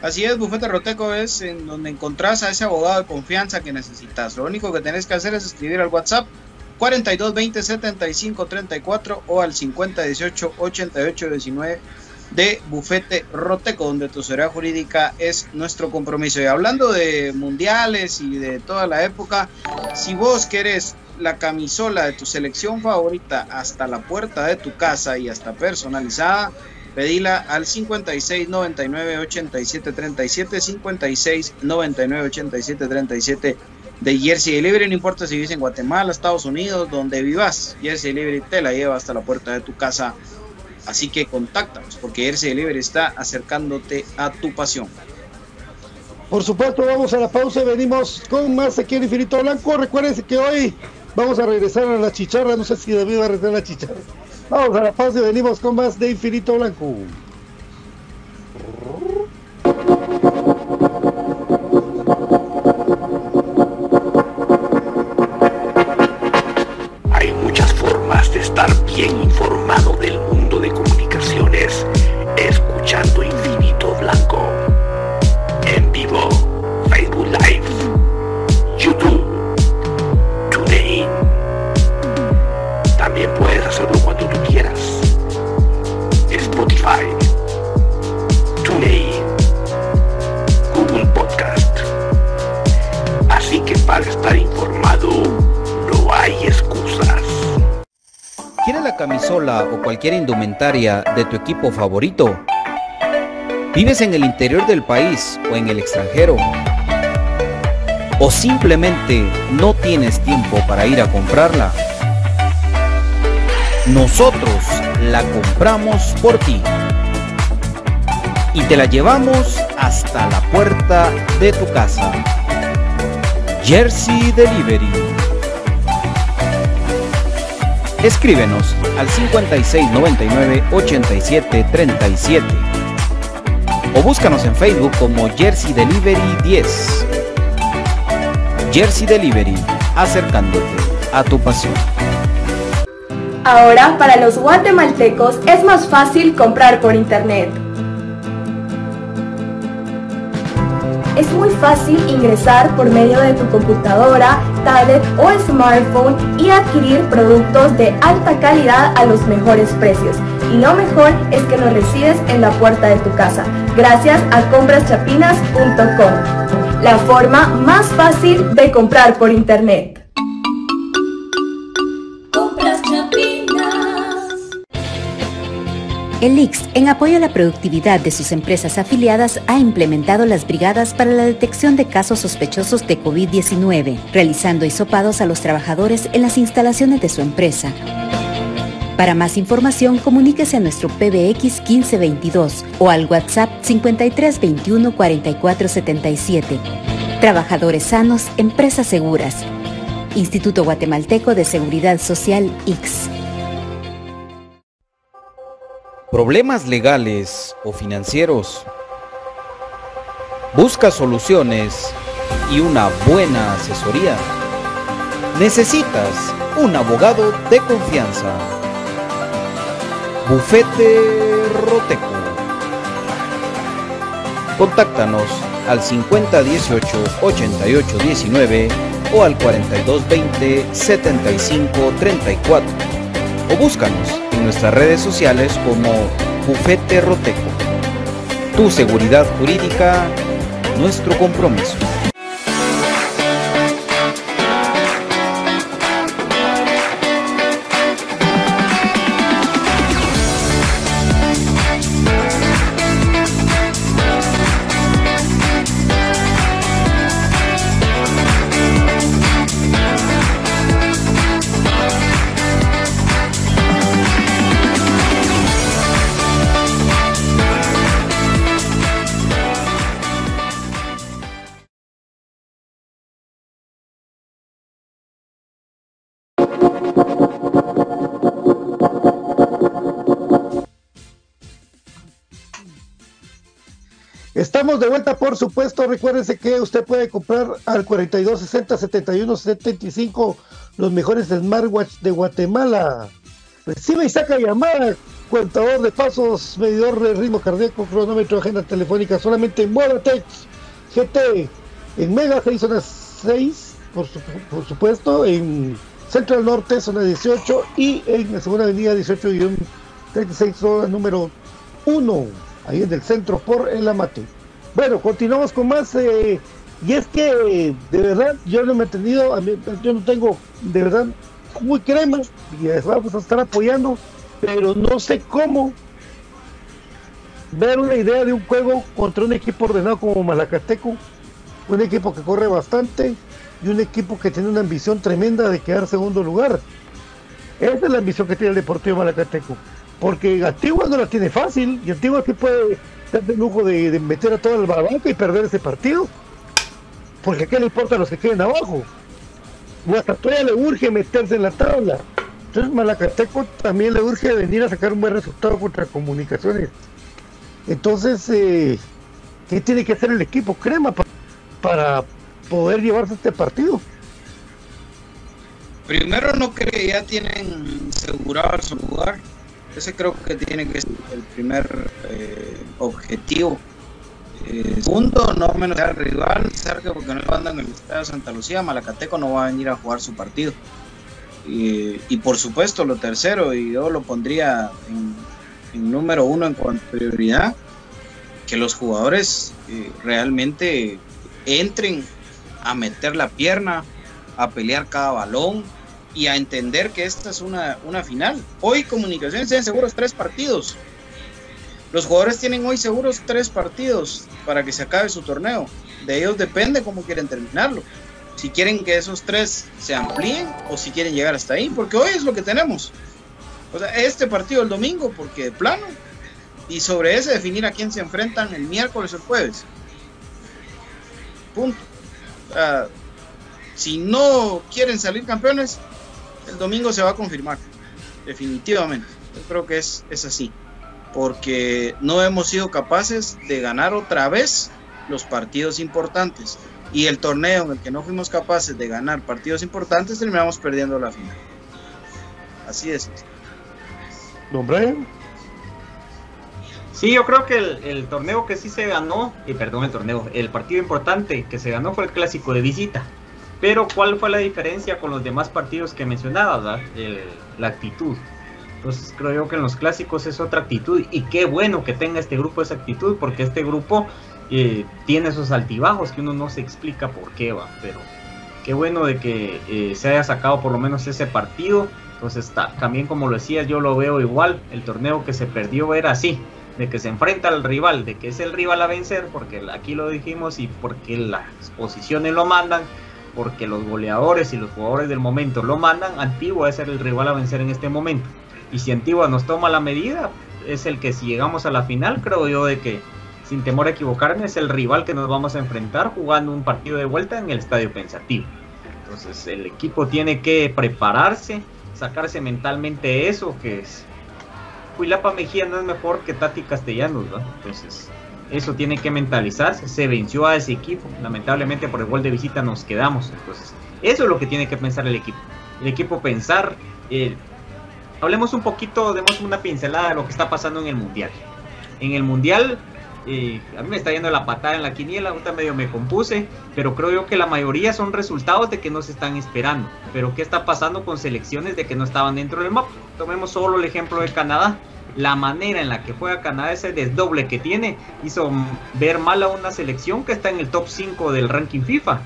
Así es, Bufete Roteco es en donde encontrás a ese abogado de confianza que necesitas. Lo único que tenés que hacer es escribir al WhatsApp 4220 75 34 o al 5018 88 19 de Bufete Roteco, donde tu seguridad jurídica es nuestro compromiso. Y hablando de mundiales y de toda la época, si vos querés la camisola de tu selección favorita hasta la puerta de tu casa y hasta personalizada, Pedila al 56 99 87 37 56 99 87 37 de Jersey Delivery. No importa si vives en Guatemala, Estados Unidos, donde vivas, Jersey Delivery te la lleva hasta la puerta de tu casa. Así que contáctanos porque Jersey Delivery está acercándote a tu pasión.
Por supuesto, vamos a la pausa y venimos con más aquí en Infinito Blanco. Recuerden que hoy vamos a regresar a la chicharra. No sé si David va a regresar a la chicharra. Vamos a la pausa y venimos con más de Infinito Blanco.
Camisola o cualquier indumentaria de tu equipo favorito? ¿Vives en el interior del país o en el extranjero? ¿O simplemente no tienes tiempo para ir a comprarla? Nosotros la compramos por ti y te la llevamos hasta la puerta de tu casa. Jersey Delivery Escríbenos al 5699-8737 o búscanos en Facebook como Jersey Delivery 10. Jersey Delivery, acercándote a tu pasión.
Ahora, para los guatemaltecos es más fácil comprar por internet. Es muy fácil ingresar por medio de tu computadora, tablet o smartphone y adquirir productos de alta calidad a los mejores precios. Y lo mejor es que los recibes en la puerta de tu casa, gracias a compraschapinas.com, la forma más fácil de comprar por internet.
El IX, en apoyo a la productividad de sus empresas afiliadas, ha implementado las brigadas para la detección de casos sospechosos de COVID-19, realizando hisopados a los trabajadores en las instalaciones de su empresa. Para más información, comuníquese a nuestro PBX 1522 o al WhatsApp 5321 4477. Trabajadores sanos, empresas seguras. Instituto Guatemalteco de Seguridad Social X.
problemas legales o financieros. Busca soluciones y una buena asesoría. Necesitas un abogado de confianza. Bufete Roteco. Contáctanos al 5018-8819 o al 4220-7534 o búscanos nuestras redes sociales como Bufete Roteco. Tu seguridad jurídica, nuestro compromiso.
Estamos de vuelta, por supuesto. Recuérdense que usted puede comprar al 4260 7175 los mejores smartwatch de Guatemala. Recibe y saca llamada, contador de pasos, medidor de ritmo cardíaco, cronómetro, agenda telefónica, solamente en Modatex GT, en Mega 6 zona 6, por, por supuesto, en Central Norte, zona 18, y en la segunda avenida 18-36, zona número 1, ahí en el centro, por el Amate. Bueno, continuamos con más. Eh, y es que, de verdad, yo no me he entendido, yo no tengo, de verdad, muy crema, y vamos a estar apoyando, pero no sé cómo ver una idea de un juego contra un equipo ordenado como Malacateco, un equipo que corre bastante y un equipo que tiene una ambición tremenda de quedar segundo lugar. Esa es la ambición que tiene el Deportivo Malacateco, porque Antigua no la tiene fácil, y Antigua sí puede darse el lujo de, meter a toda la banca y perder ese partido. Porque qué le importa a los que queden abajo. Guastatoya le urge meterse en la tabla. Entonces Malacateco también le urge venir a sacar un buen resultado contra comunicaciones. Entonces, eh, ¿qué tiene que hacer el equipo crema pa- para poder llevarse este partido?
Primero no creo que ya tienen asegurado su lugar. Ese creo que tiene que ser el primer eh, objetivo. Eh, segundo, no menos al rival, cerca porque no andan en el estadio de Santa Lucía, Malacateco no va a venir a jugar su partido. Y, y por supuesto, lo tercero, y yo lo pondría en, en número uno en cuanto a prioridad, que los jugadores eh, realmente entren a meter la pierna, a pelear cada balón y a entender que esta es una, una final. Hoy Comunicaciones tienen seguros tres partidos. Los jugadores tienen hoy seguros tres partidos para que se acabe su torneo. De ellos depende cómo quieren terminarlo. Si quieren que esos tres se amplíen o si quieren llegar hasta ahí, porque hoy es lo que tenemos. O sea, este partido el domingo, porque de plano, y sobre ese definir a quién se enfrentan el miércoles o el jueves. Punto. Sea, si no quieren salir campeones, el domingo se va a confirmar. definitivamente. Yo creo que es, es así, porque no hemos sido capaces de ganar otra vez los partidos importantes. Y el torneo en el que no fuimos capaces de ganar partidos importantes, terminamos perdiendo la final. Así es.
¿Nombre?
Sí, yo creo que el, torneo que sí se ganó, y perdón, el torneo, el partido importante que se ganó fue el clásico de visita. Pero ¿cuál fue la diferencia con los demás partidos que mencionabas? la actitud. Entonces creo yo que en los clásicos es otra actitud y qué bueno que tenga este grupo esa actitud porque este grupo eh, tiene esos altibajos que uno no se explica por qué va, pero qué bueno de que eh, se haya sacado por lo menos ese partido. Entonces también como lo decías yo lo veo igual, el torneo que se perdió era así, de que se enfrenta al rival, de que es el rival a vencer, porque aquí lo dijimos y porque las posiciones lo mandan, porque los goleadores y los jugadores del momento lo mandan, Antigua es el rival a vencer en este momento. Y si Antigua nos toma la medida, es el que si llegamos a la final, creo yo de que, sin temor a equivocarme, es el rival que nos vamos a enfrentar jugando un partido de vuelta en el estadio pensativo. Entonces el equipo tiene que prepararse, sacarse mentalmente eso, que es... Huilapa Mejía no es mejor que Tati Castellanos, ¿no? Entonces eso tiene que mentalizarse. Se venció a ese equipo. Lamentablemente por el gol de visita nos quedamos. Entonces, eso es lo que tiene que pensar el equipo. El equipo pensar. Eh, hablemos un poquito, demos una pincelada de lo que está pasando en el mundial. En el mundial, eh, a mí me está yendo la patada en la quiniela, ahorita medio me compuse, pero creo yo que la mayoría son resultados de que no se están esperando. Pero ¿qué está pasando con selecciones de que no estaban dentro del mapa? Tomemos solo el ejemplo de Canadá la manera en la que juega Canadá, ese desdoble que tiene, hizo ver mal a una selección que está en el top 5 del ranking FIFA.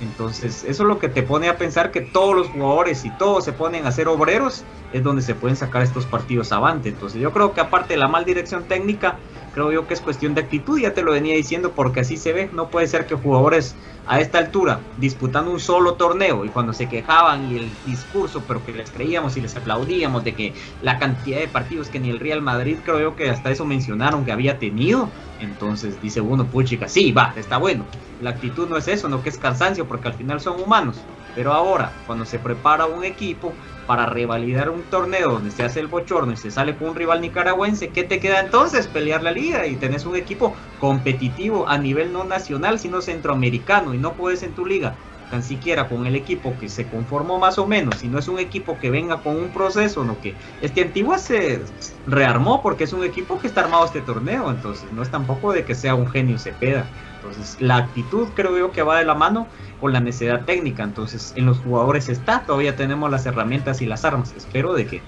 Entonces, eso es lo que te pone a pensar que todos los jugadores y todos se ponen a ser obreros, es donde se pueden sacar estos partidos avante. Entonces, yo creo que aparte de la mal dirección técnica, creo yo que es cuestión de actitud, ya te lo venía diciendo, porque así se ve. No puede ser que jugadores a esta altura, disputando un solo torneo, y cuando se quejaban y el discurso, pero que les creíamos y les aplaudíamos de que la cantidad de partidos que ni el Real Madrid, creo yo que hasta eso mencionaron que había tenido, entonces dice uno, puchica, sí, va, está bueno. La actitud no es eso, no que es cansancio, porque al final son humanos. Pero ahora, cuando se prepara un equipo para revalidar un torneo donde se hace el bochorno y se sale con un rival nicaragüense, ¿qué te queda entonces? Pelear la liga y tenés un equipo competitivo a nivel no nacional, sino centroamericano y no puedes en tu liga tan siquiera con el equipo que se conformó más o menos, si no es un equipo que venga con un proceso, no que este Antigua se rearmó porque es un equipo que está armado este torneo, entonces no es tampoco de que sea un genio Cepeda. Entonces, la actitud creo yo que va de la mano con la necesidad técnica. Entonces, en los jugadores está, todavía tenemos las herramientas y las armas. Espero de que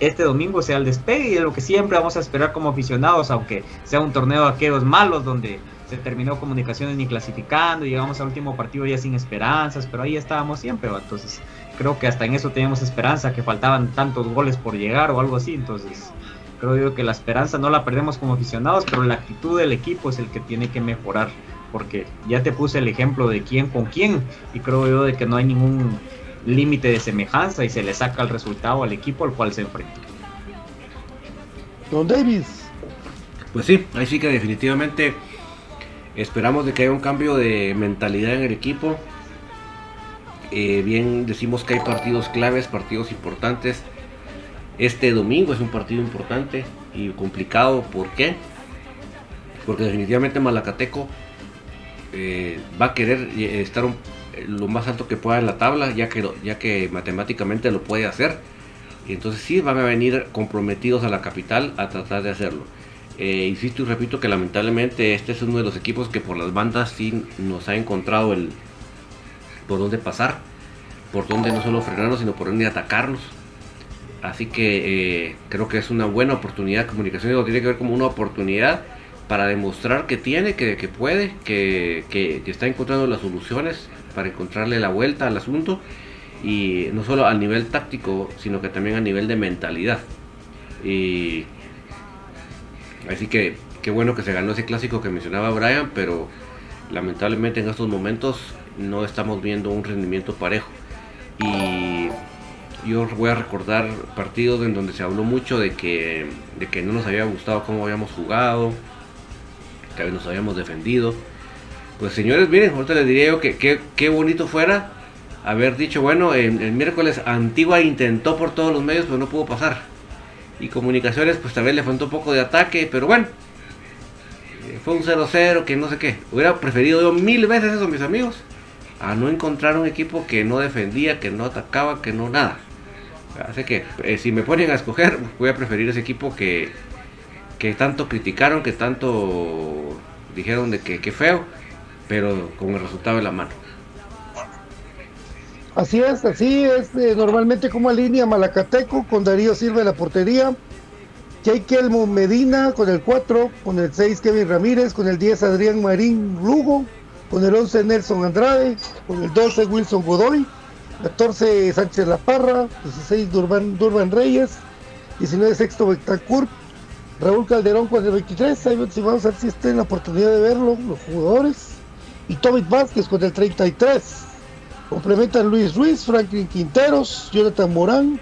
este domingo sea el despegue y es lo que siempre vamos a esperar como aficionados, aunque sea un torneo de aquellos malos donde se terminó comunicaciones ni clasificando, llegamos al último partido ya sin esperanzas, pero ahí estábamos siempre, entonces creo que hasta en eso teníamos esperanza, que faltaban tantos goles por llegar o algo así, entonces creo yo que la esperanza no la perdemos como aficionados, pero la actitud del equipo es el que tiene que mejorar, porque ya te puse el ejemplo de quién con quién, y creo yo de que no hay ningún límite de semejanza y se le saca el resultado al equipo al cual se enfrenta.
Don Davis.
Pues sí, ahí sí que definitivamente Esperamos de que haya un cambio de mentalidad en el equipo. Eh, bien decimos que hay partidos claves, partidos importantes. Este domingo es un partido importante y complicado. ¿Por qué? Porque definitivamente Malacateco eh, va a querer eh, estar lo más alto que pueda en la tabla, ya que, ya que matemáticamente lo puede hacer. Y entonces sí van a venir comprometidos a la capital a tratar de hacerlo. Eh, insisto y repito que lamentablemente este es uno de los equipos que por las bandas sí nos ha encontrado el por dónde pasar, por dónde no solo frenarnos, sino por dónde atacarnos. Así que eh, creo que es una buena oportunidad. Comunicación lo tiene que ver como una oportunidad para demostrar que tiene, que, puede, que, está encontrando las soluciones para encontrarle la vuelta al asunto. Y no solo a nivel táctico, sino que también a nivel de mentalidad. Y Así que qué bueno que se ganó ese clásico que mencionaba Brian, pero lamentablemente en estos momentos no estamos viendo un rendimiento parejo. Y yo voy a recordar partidos en donde se habló mucho de que, de que no nos había gustado cómo habíamos jugado, que nos habíamos defendido. Pues señores, miren, ahorita les diría yo que qué bonito fuera haber dicho, bueno, el, miércoles Antigua intentó por todos los medios, pero no pudo pasar. Y Comunicaciones, pues también le faltó un poco de ataque, pero bueno. eh, Fue un 0-0, que no sé qué. Hubiera preferido yo mil veces eso, mis amigos. A no encontrar un equipo que no defendía, que no atacaba, que no nada. Así que eh, si me ponen a escoger, voy a preferir ese equipo que, que tanto criticaron, que tanto dijeron de que, que feo, pero con el resultado en la mano.
Así es, así es. eh, normalmente como línea Malacateco con Darío Silva en la portería. Jake Elmo Medina con el 4, con el 6 Kevin Ramírez, con el 10 Adrián Marín Lugo, con el 11 Nelson Andrade, con el 12 Wilson Godoy, 14 Sánchez La Parra, 16 Durban, Durban Reyes, 19 Sexto Betancourt, Raúl Calderón con el 23, ahí vamos a ver si está en la oportunidad de verlo, los jugadores, y Tobit Vázquez con el 33. Complementan Luis Ruiz, Franklin Quinteros, Jonathan Morán,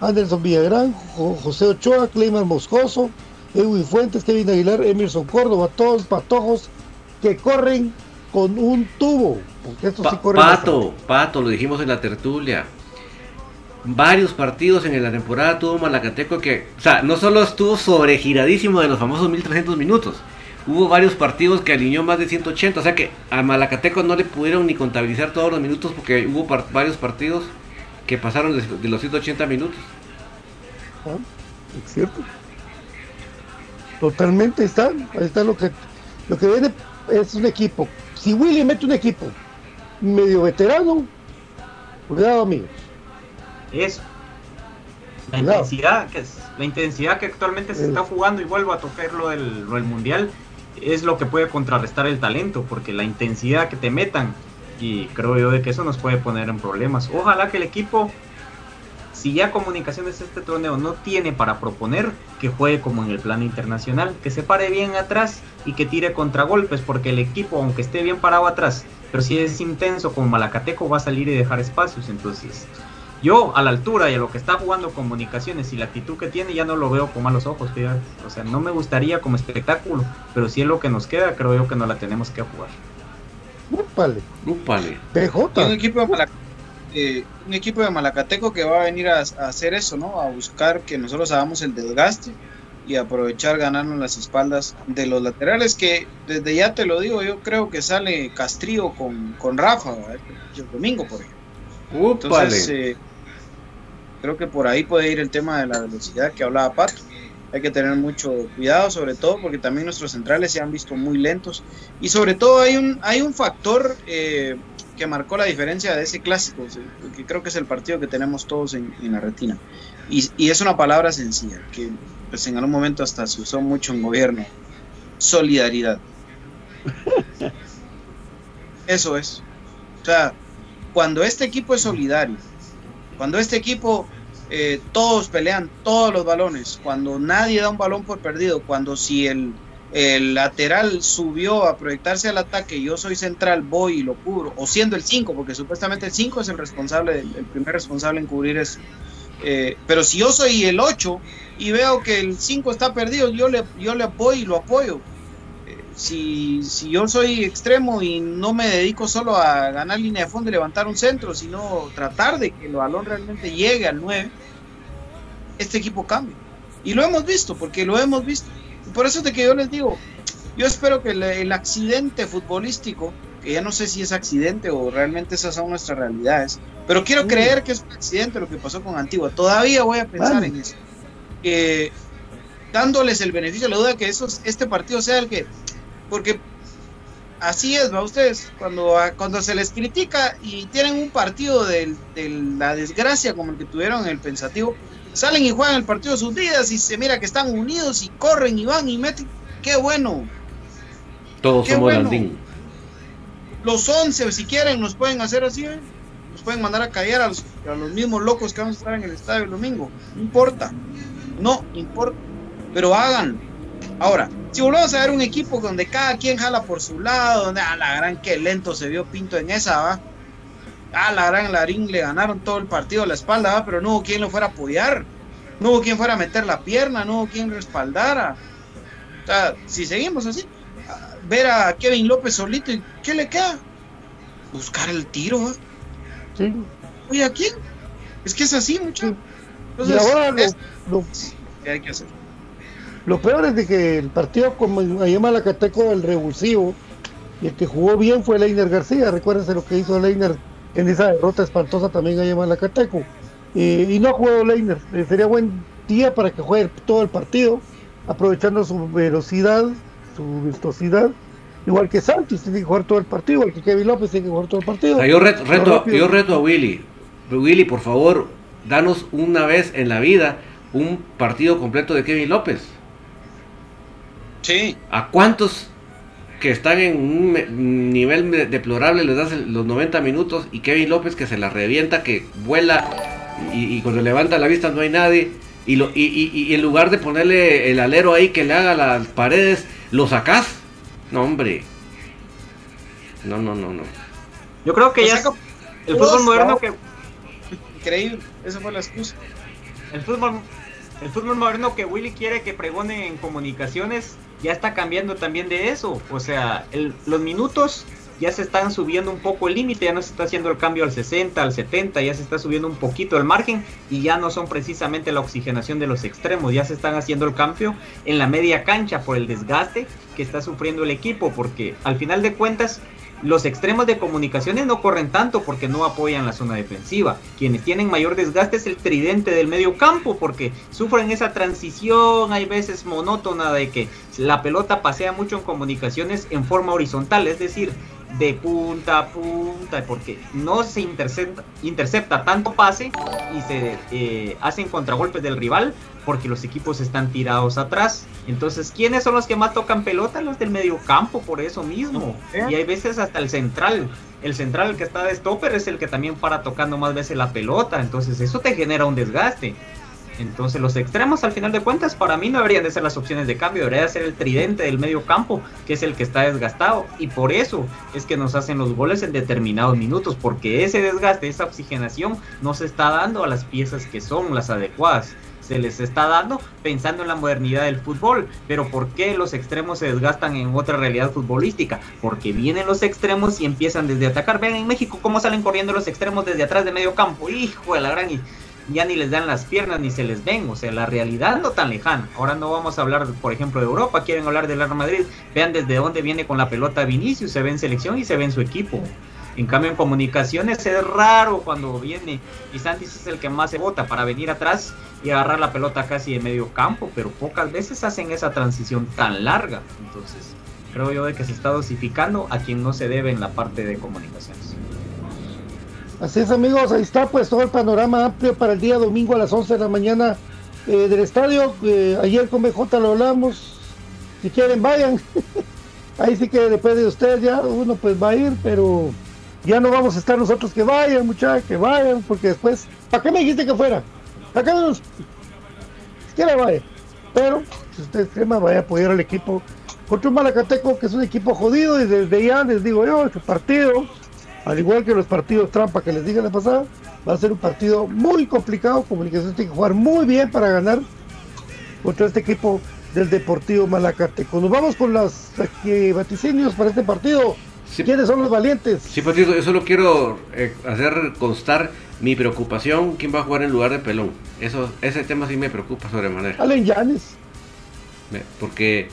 Anderson Villagrán, Jo- José Ochoa, Clayman Moscoso, Edwin Fuentes, Kevin Aguilar, Emerson Córdoba, todos patojos que corren con un tubo. Porque estos sí
Pa-
corren
Pato, Pato, lo dijimos en la tertulia. Varios partidos en la temporada tuvo Malacateco que, o sea, no solo estuvo sobregiradísimo de los famosos 1300 minutos, hubo varios partidos que alineó más de 180, o sea que a Malacateco no le pudieron ni contabilizar todos los minutos porque hubo varios partidos que pasaron de, de los 180 minutos.
Ah, Es cierto. Totalmente está. Ahí está lo que lo que viene es un equipo. Si Willy mete un equipo medio veterano, cuidado amigos.
Eso. La intensidad, que es, la intensidad que actualmente se está jugando, y vuelvo a tocar lo del, lo del mundial, es lo que puede contrarrestar el talento, porque la intensidad que te metan, y creo yo de que eso nos puede poner en problemas. Ojalá que el equipo, si ya comunicaciones este torneo no tiene para proponer, que juegue como en el plano internacional, que se pare bien atrás y que tire contragolpes, porque el equipo, aunque esté bien parado atrás, pero si es intenso como Malacateco, va a salir y dejar espacios, entonces... Yo, a la altura y a lo que está jugando comunicaciones y la actitud que tiene, ya no lo veo con malos ojos, fíjate. O sea, no me gustaría como espectáculo, pero si es lo que nos queda, creo yo que no la tenemos que jugar.
Úpale.
Úpale.
Y un
PJ.
equipo de Malac- eh, un equipo de Malacateco que va a venir a, a hacer eso, ¿no? A buscar que nosotros hagamos el desgaste y aprovechar ganarnos las espaldas de los laterales que desde ya te lo digo, yo creo que sale Castrillo con, con Rafa ¿verdad? el domingo por ejemplo.
Úpale.
Entonces, eh, creo que por ahí puede ir el tema de la velocidad que hablaba Pato. Hay que tener mucho cuidado, sobre todo porque también nuestros centrales se han visto muy lentos. Y sobre todo hay un, hay un factor eh, que marcó la diferencia de ese clásico, que creo que es el partido que tenemos todos en, en la retina. Y, y es una palabra sencilla, que pues en algún momento hasta se usó mucho en gobierno. Solidaridad. Eso es. O sea, cuando este equipo es solidario, cuando este equipo eh, todos pelean todos los balones, cuando nadie da un balón por perdido, cuando si el, lateral subió a proyectarse al ataque yo soy central, voy y lo cubro, o siendo el 5, porque supuestamente el 5 es el responsable, el primer responsable en cubrir eso. Eh, pero si yo soy el 8 y veo que el 5 está perdido, yo le, yo le voy y lo apoyo. Eh, si, si yo soy extremo y no me dedico solo a ganar línea de fondo y levantar un centro, sino tratar de que el balón realmente llegue al 9, este equipo cambia. Y lo hemos visto, porque lo hemos visto. Por eso es de que yo les digo, yo espero que el, el accidente futbolístico, que ya no sé si es accidente o realmente esas son nuestras realidades, pero quiero
Mm.
creer que es un accidente lo que pasó con Antigua. Todavía voy a pensar
Vale.
en eso. Que dándoles el beneficio de la duda que esos, este partido sea el que, porque así es, va ustedes, cuando, a- cuando se les critica y tienen un partido de, la desgracia como el que tuvieron en el pensativo, salen y juegan el partido de sus vidas y se mira que están unidos y corren y van y meten, qué bueno,
Todos
Qué
somos
bueno.
Landín.
los 11 si quieren nos pueden hacer así, ¿eh? nos pueden mandar a callar a los, a los mismos locos que van a estar en el estadio el domingo, no importa, no importa, pero hagan. Ahora, si volvemos a ver un equipo donde cada quien jala por su lado, donde a la gran que lento se vio Pinto en esa, va. A la gran Larín le ganaron todo el partido a la espalda, va, pero no hubo quien lo fuera a apoyar, no hubo quien fuera a meter la pierna, no hubo quien respaldara. O sea, si seguimos así, a- ver a Kevin López solito, ¿y qué le queda? Buscar el tiro, ¿va?
Sí.
Oye, ¿a quién? Es que es así, mucho.
Y ahora lo,
es-
lo-
¿Qué hay que hacer?
Lo peor es de que el partido como ahí en Malacateco, el revulsivo, y el que jugó bien fue Leiner García. Recuérdense lo que hizo Leiner en esa derrota espantosa también ahí en Malacateco. Eh, y no ha jugado Leiner. Eh, sería buen día para que juegue todo el partido, aprovechando su velocidad, su vistosidad. Igual que Santos tiene que jugar todo el partido, igual que Kevin López tiene que jugar todo el partido.
O sea, yo reto, reto- yo reto a Willy. Willy, por favor, danos una vez en la vida un partido completo de Kevin López.
Sí,
¿A cuántos que están en un nivel de- deplorable les das los 90 minutos y Kevin López que se la revienta, que vuela y, y cuando levanta la vista no hay nadie? Y, lo, y, y- y en lugar de ponerle el alero ahí que le haga las paredes, ¿lo sacás? No, hombre. No, no, no, no.
Yo creo que
Lo
ya el fútbol moderno
¿no?
que
increíble. Esa fue la excusa.
el fútbol el fútbol moderno que Willy quiere que pregone en comunicaciones ya está cambiando también de eso. O sea, los minutos ya se están subiendo un poco el límite, ya no se está haciendo el cambio al 60, al 70, ya se está subiendo un poquito el margen y ya no son precisamente la oxigenación de los extremos, ya se están haciendo el cambio en la media cancha por el desgaste que está sufriendo el equipo, porque al final de cuentas los extremos de comunicaciones no corren tanto porque no apoyan la zona defensiva. Quienes tienen mayor desgaste es el tridente del medio campo porque sufren esa transición, hay veces monótona de que la pelota pasea mucho en comunicaciones en forma horizontal, es decir, de punta a punta, porque no se intercepta, intercepta tanto pase y se eh, hacen contragolpes del rival porque los equipos están tirados atrás. Entonces, ¿quiénes son los que más tocan pelota? Los del medio campo, por eso mismo. Y hay veces hasta el central. El central el que está de stopper es el que también para tocando más veces la pelota. Entonces, eso te genera un desgaste. Entonces los extremos al final de cuentas para mí no deberían de ser las opciones de cambio, debería de ser el tridente del medio campo, que es el que está desgastado. Y por eso es que nos hacen los goles en determinados minutos, porque ese desgaste, esa oxigenación no se está dando a las piezas que son las adecuadas. Se les está dando pensando en la modernidad del fútbol. Pero ¿por qué los extremos se desgastan en otra realidad futbolística? Porque vienen los extremos y empiezan desde atacar. Vean en México cómo salen corriendo los extremos desde atrás de medio campo. Hijo de la gran... ya ni les dan las piernas ni se les ven, o sea, la realidad no tan lejana. Ahora no vamos a hablar, por ejemplo, de Europa, quieren hablar del Real Madrid. Vean desde dónde viene con la pelota Vinicius, se ve en selección y se ve en su equipo. En cambio, en comunicaciones es raro cuando viene y Santis es el que más se vota para venir atrás y agarrar la pelota casi de medio campo, pero pocas veces hacen esa transición tan larga. Entonces, creo yo de que se está dosificando a quien no se debe en la parte de comunicaciones.
Así es amigos, ahí está pues todo el panorama amplio para el día domingo a las 11 de la mañana eh, del estadio. Eh, ayer con BJ lo hablamos, si quieren vayan. ahí sí que depende de ustedes ya, uno pues va a ir, pero ya no vamos a estar nosotros que vayan muchachos, que vayan, porque después, ¿para qué me dijiste que fuera? ¿Para qué no nos... Si quiere vaya, pero si usted crema vaya a apoyar al equipo contra un Malacateco que es un equipo jodido y desde ya les digo yo, este partido al igual que los partidos trampa que les dije la pasada, va a ser un partido muy complicado. Comunicaciones tiene que jugar muy bien para ganar contra este equipo del Deportivo Malacateco. Nos vamos con los eh, vaticinios para este partido.
Sí.
¿Quiénes son los valientes?
Sí, Patricio, yo solo quiero eh, hacer constar mi preocupación, quién va a jugar en lugar de Pelón. Eso, ese tema sí me preocupa sobremanera.
Allen Yanes.
Me- Porque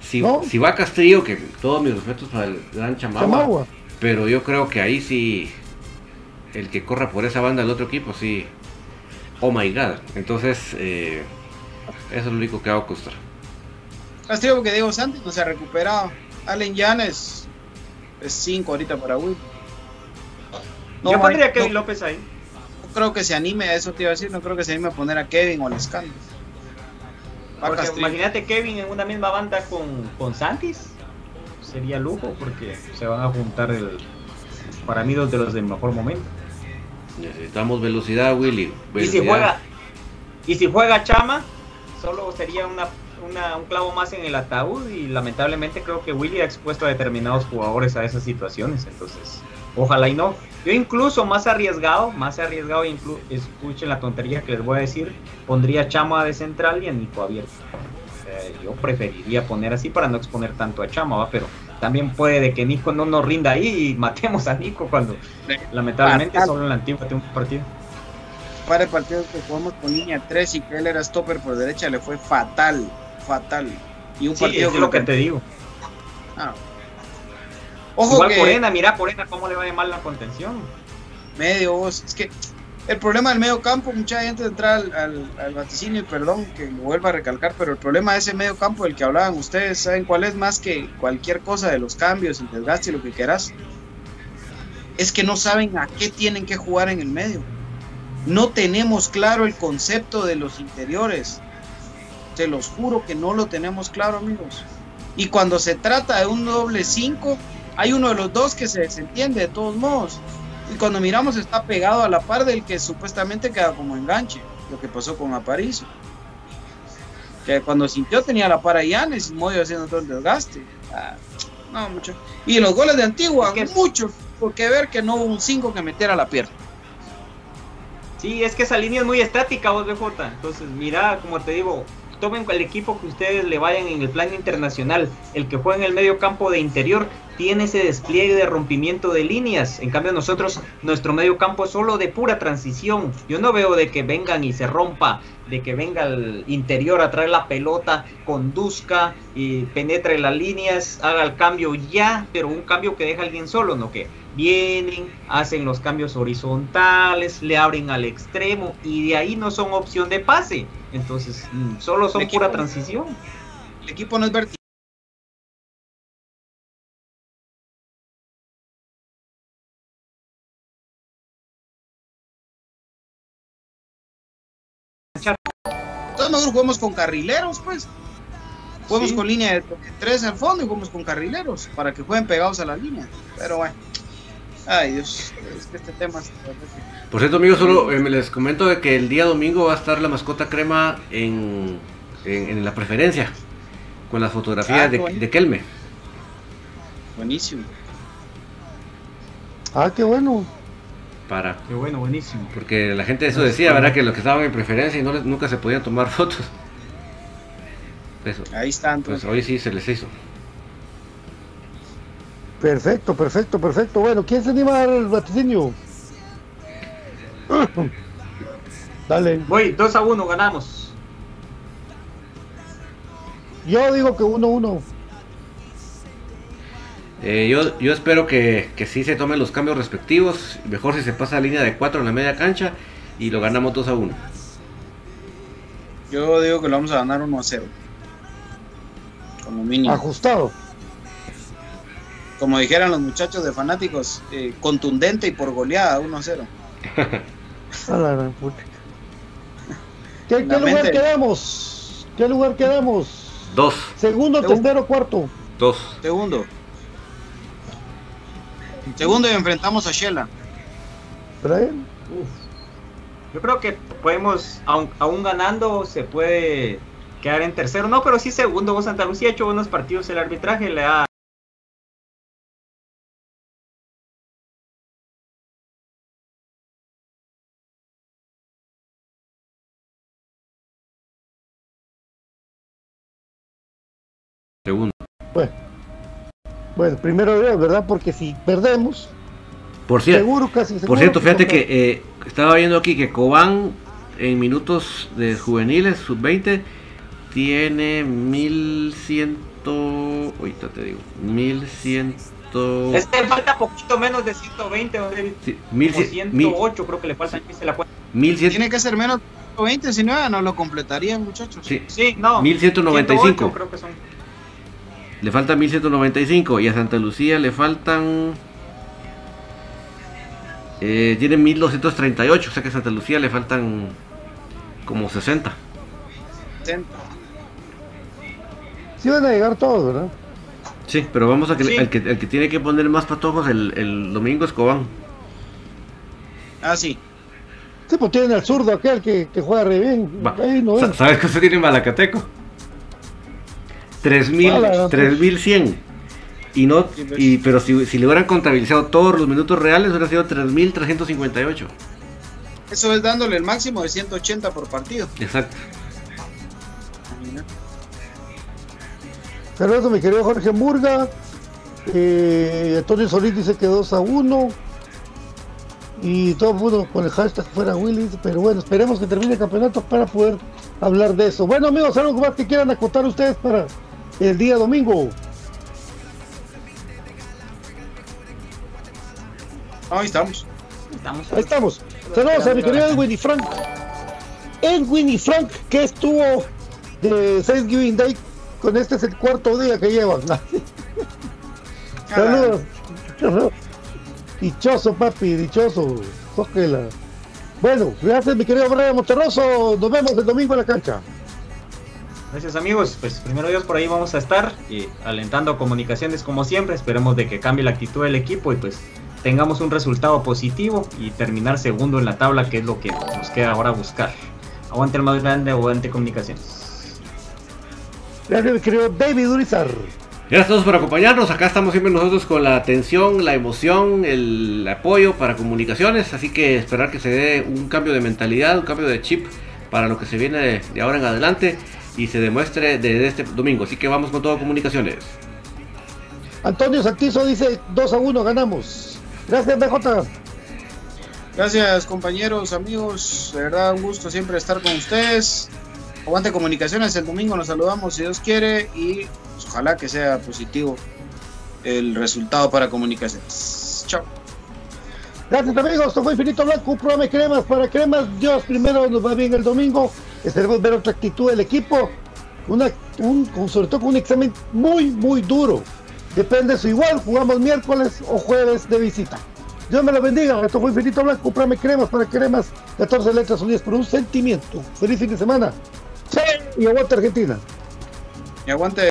si,
No.
si va Castillo, que todos mis respetos para el gran Chamagua,
Chamagua.
Pero yo creo que ahí sí, el que corra por esa banda del otro equipo, sí, oh my god. Entonces, eh, eso es lo único que hago constar.
Castillo porque Diego Santos no se ha recuperado. Allen Yanes es 5 ahorita para Will. No,
Yo pondría a
no-
Kevin López ahí.
no creo que se anime a eso, te iba a decir. No creo que se anime a poner a Kevin o. Va
Porque
Castillo.
imagínate Kevin en una misma banda con, con Santis. Sería lujo porque se van a juntar el, para mí dos de los del mejor momento.
Necesitamos velocidad, Willy.
Y si juega y si juega Chama, solo sería una, una- un clavo más en el ataúd y lamentablemente creo que Willy ha expuesto a determinados jugadores a esas situaciones, entonces ojalá y no. Yo incluso más arriesgado, más arriesgado, escuchen la tontería que les voy a decir, pondría Chama de central y a Nico abierto. Sea, yo preferiría poner así para no exponer tanto a Chama, ¿va? pero también puede de que Nico no nos rinda ahí y matemos a Nico cuando lamentablemente
Fatal.
solo en la antigua tiene un partido.
par de partidos que jugamos con línea 3 y que él era stopper por derecha le fue fatal, fatal. Y un
Sí,
partido
es lo que te digo.
Ah. Ojo
Igual
que
Corena, mira Corena cómo le va de mal la contención.
medio vos, es que el problema del medio campo, mucha gente de entrar al, al, al vaticinio, y perdón que lo vuelva a recalcar, pero el problema de ese medio campo del que hablaban ustedes, ¿saben cuál es más que cualquier cosa de los cambios, el desgaste y lo que quieras? Es que no saben a qué tienen que jugar en el medio. No tenemos claro el concepto de los interiores. Se los juro que no lo tenemos claro, amigos. Y cuando se trata de un doble 5, hay uno de los dos que se desentiende de todos modos. Y cuando miramos está pegado a la par del que supuestamente queda como enganche, lo que pasó con Aparicio. Que cuando sintió tenía la par a Yanes y Moyo haciendo todo el desgaste. Ah, no, mucho. Y los goles de Antigua,
Es que-
mucho porque ver que no hubo un 5 que metiera la pierna.
Sí, es que esa línea es muy estática, vos BJ. Entonces, mira, como te digo, tomen el equipo que ustedes le vayan en el plan internacional. El que juega en el medio campo de interior tiene ese despliegue de rompimiento de líneas. En cambio, nosotros, nuestro medio campo es solo de pura transición. Yo no veo de que vengan y se rompa, de que venga el interior a traer la pelota, conduzca y penetre las líneas, haga el cambio ya, pero un cambio que deja a alguien solo, no que vienen, hacen los cambios horizontales, le abren al extremo y de ahí no son opción de pase. Entonces, mm, solo son pura transición.
El equipo no es vertical. Entonces nosotros jugamos con carrileros, pues. Jugamos
Sí.
con línea de 3 al fondo y jugamos con carrileros para que jueguen pegados a la línea. Pero bueno. Ay, Dios. Es que este tema es...
Por cierto, amigos, solo eh, les comento de que el día domingo va a estar la mascota crema en, en, en la preferencia con las fotografías
Ah,
de, Kelme.
Buenísimo.
Ah, qué bueno.
Para,
Qué bueno, buenísimo.
porque la gente eso decía, ¿verdad? Que los que estaban en preferencia y no les- nunca se podían tomar fotos. Eso.
Ahí está.
Pues
Entonces.
hoy sí se les hizo.
Perfecto, perfecto, perfecto. Bueno, ¿quién se anima a dar el vaticinio? Dale.
Voy, 2 a 1, ganamos.
Yo digo que 1-1.
Eh, yo, yo espero que, que sí se tomen los cambios respectivos. Mejor si se pasa a línea de 4 en la media cancha y lo ganamos 2 a 1.
Yo digo que lo vamos a ganar 1 a 0. Como mínimo.
Ajustado.
Como dijeran los muchachos de fanáticos, eh, contundente y por goleada 1 a 0.
A la gran puta. ¿Qué, lugar quedamos? ¿Qué lugar quedamos?
2,
Segundo,
Segundo.
tercero, cuarto.
2.
Segundo. Segundo y enfrentamos a Shela.
Brian.
Yo creo que podemos, aun, aún ganando, se puede quedar en tercero. No, pero sí segundo. Vos Santa Lucía ha hecho buenos partidos. El arbitraje le ha
Bueno, primero Dios, ¿verdad? Porque si perdemos,
Por cierto,
seguro casi seguro
por cierto, fíjate que eh, estaba viendo aquí que Cobán en minutos de juveniles, sub-20, tiene 1100. Ahorita te digo, 1100.
Este falta poquito menos de 120, don David.
Sí,
Como
1100, mil-
108 creo que le falta aquí se la cuenta.
1100,
Tiene que ser menos de 20, si no, no lo completarían, muchachos.
sí,
Sí, no.
1195.
108 creo que son.
Le faltan 1195 y a Santa Lucía le faltan. Eh, tiene 1238, o sea que a Santa Lucía le faltan como 60.
60.
Sí van a llegar todos, ¿verdad?
Sí, pero vamos a que
Sí.
el, que el que tiene que poner más patojos el, el domingo es Cobán.
Ah, sí.
Sí, pues tienen al zurdo aquel que, que juega re bien. Ahí no.
¿Sabes qué se tiene en Malacateco? 3100. Y no,
pues.
y, pero si, si le hubieran contabilizado todos los minutos reales, hubiera sido 3358.
Eso es dándole el máximo de 180 por partido.
Exacto.
Pero eso, mi querido Jorge Murga. Eh, Antonio Solís dice que 2 a 1. y todo el mundo con el hashtag fuera Willis, pero bueno, esperemos que termine el campeonato para poder hablar de eso. Bueno amigos, algo más que quieran acotar ustedes para el día domingo.
Ahí estamos.
Estamos.
Ahí estamos. Saludos a mi querido Edwin y Frank. Edwin y Frank, que estuvo de Thanksgiving Day, con este es el cuarto día que llevan. Saludos. Dichoso, papi, dichoso. Cógela. Bueno, gracias, mi querido Brian Monterroso. Nos vemos el domingo en la cancha.
Gracias amigos, pues primero Dios por ahí vamos a estar y alentando comunicaciones como siempre, esperemos de que cambie la actitud del equipo y pues tengamos un resultado positivo y terminar segundo en la tabla que es lo que nos queda ahora buscar. Aguante el más grande, aguante comunicaciones.
Gracias, mi querido David Urizar.
Gracias a todos por acompañarnos. Acá estamos siempre nosotros con la atención, la emoción, el apoyo para comunicaciones. Así que esperar que se dé un cambio de mentalidad, un cambio de chip para lo que se viene de, de ahora en adelante y se demuestre desde este domingo. Así que vamos con todo comunicaciones.
Antonio Santizo dice 2 a 1, ganamos. Gracias, BJ.
Gracias compañeros, amigos, de verdad un gusto siempre estar con ustedes. Aguante comunicaciones, el domingo nos saludamos si Dios quiere y pues, ojalá que sea positivo el resultado para comunicaciones. Chao.
Gracias amigos, esto fue Infinito Blanco, un de cremas para cremas. Dios primero nos va bien el domingo. Esperemos ver otra actitud del equipo. Un, sobre todo con un examen muy, muy duro. Depende si igual jugamos miércoles o jueves de visita. Dios me lo bendiga. Esto fue Infinito Blanco, de cremas para cremas. 14 letras unidas por un sentimiento. Feliz fin de semana. Sí, y aguante Argentina.
Y aguante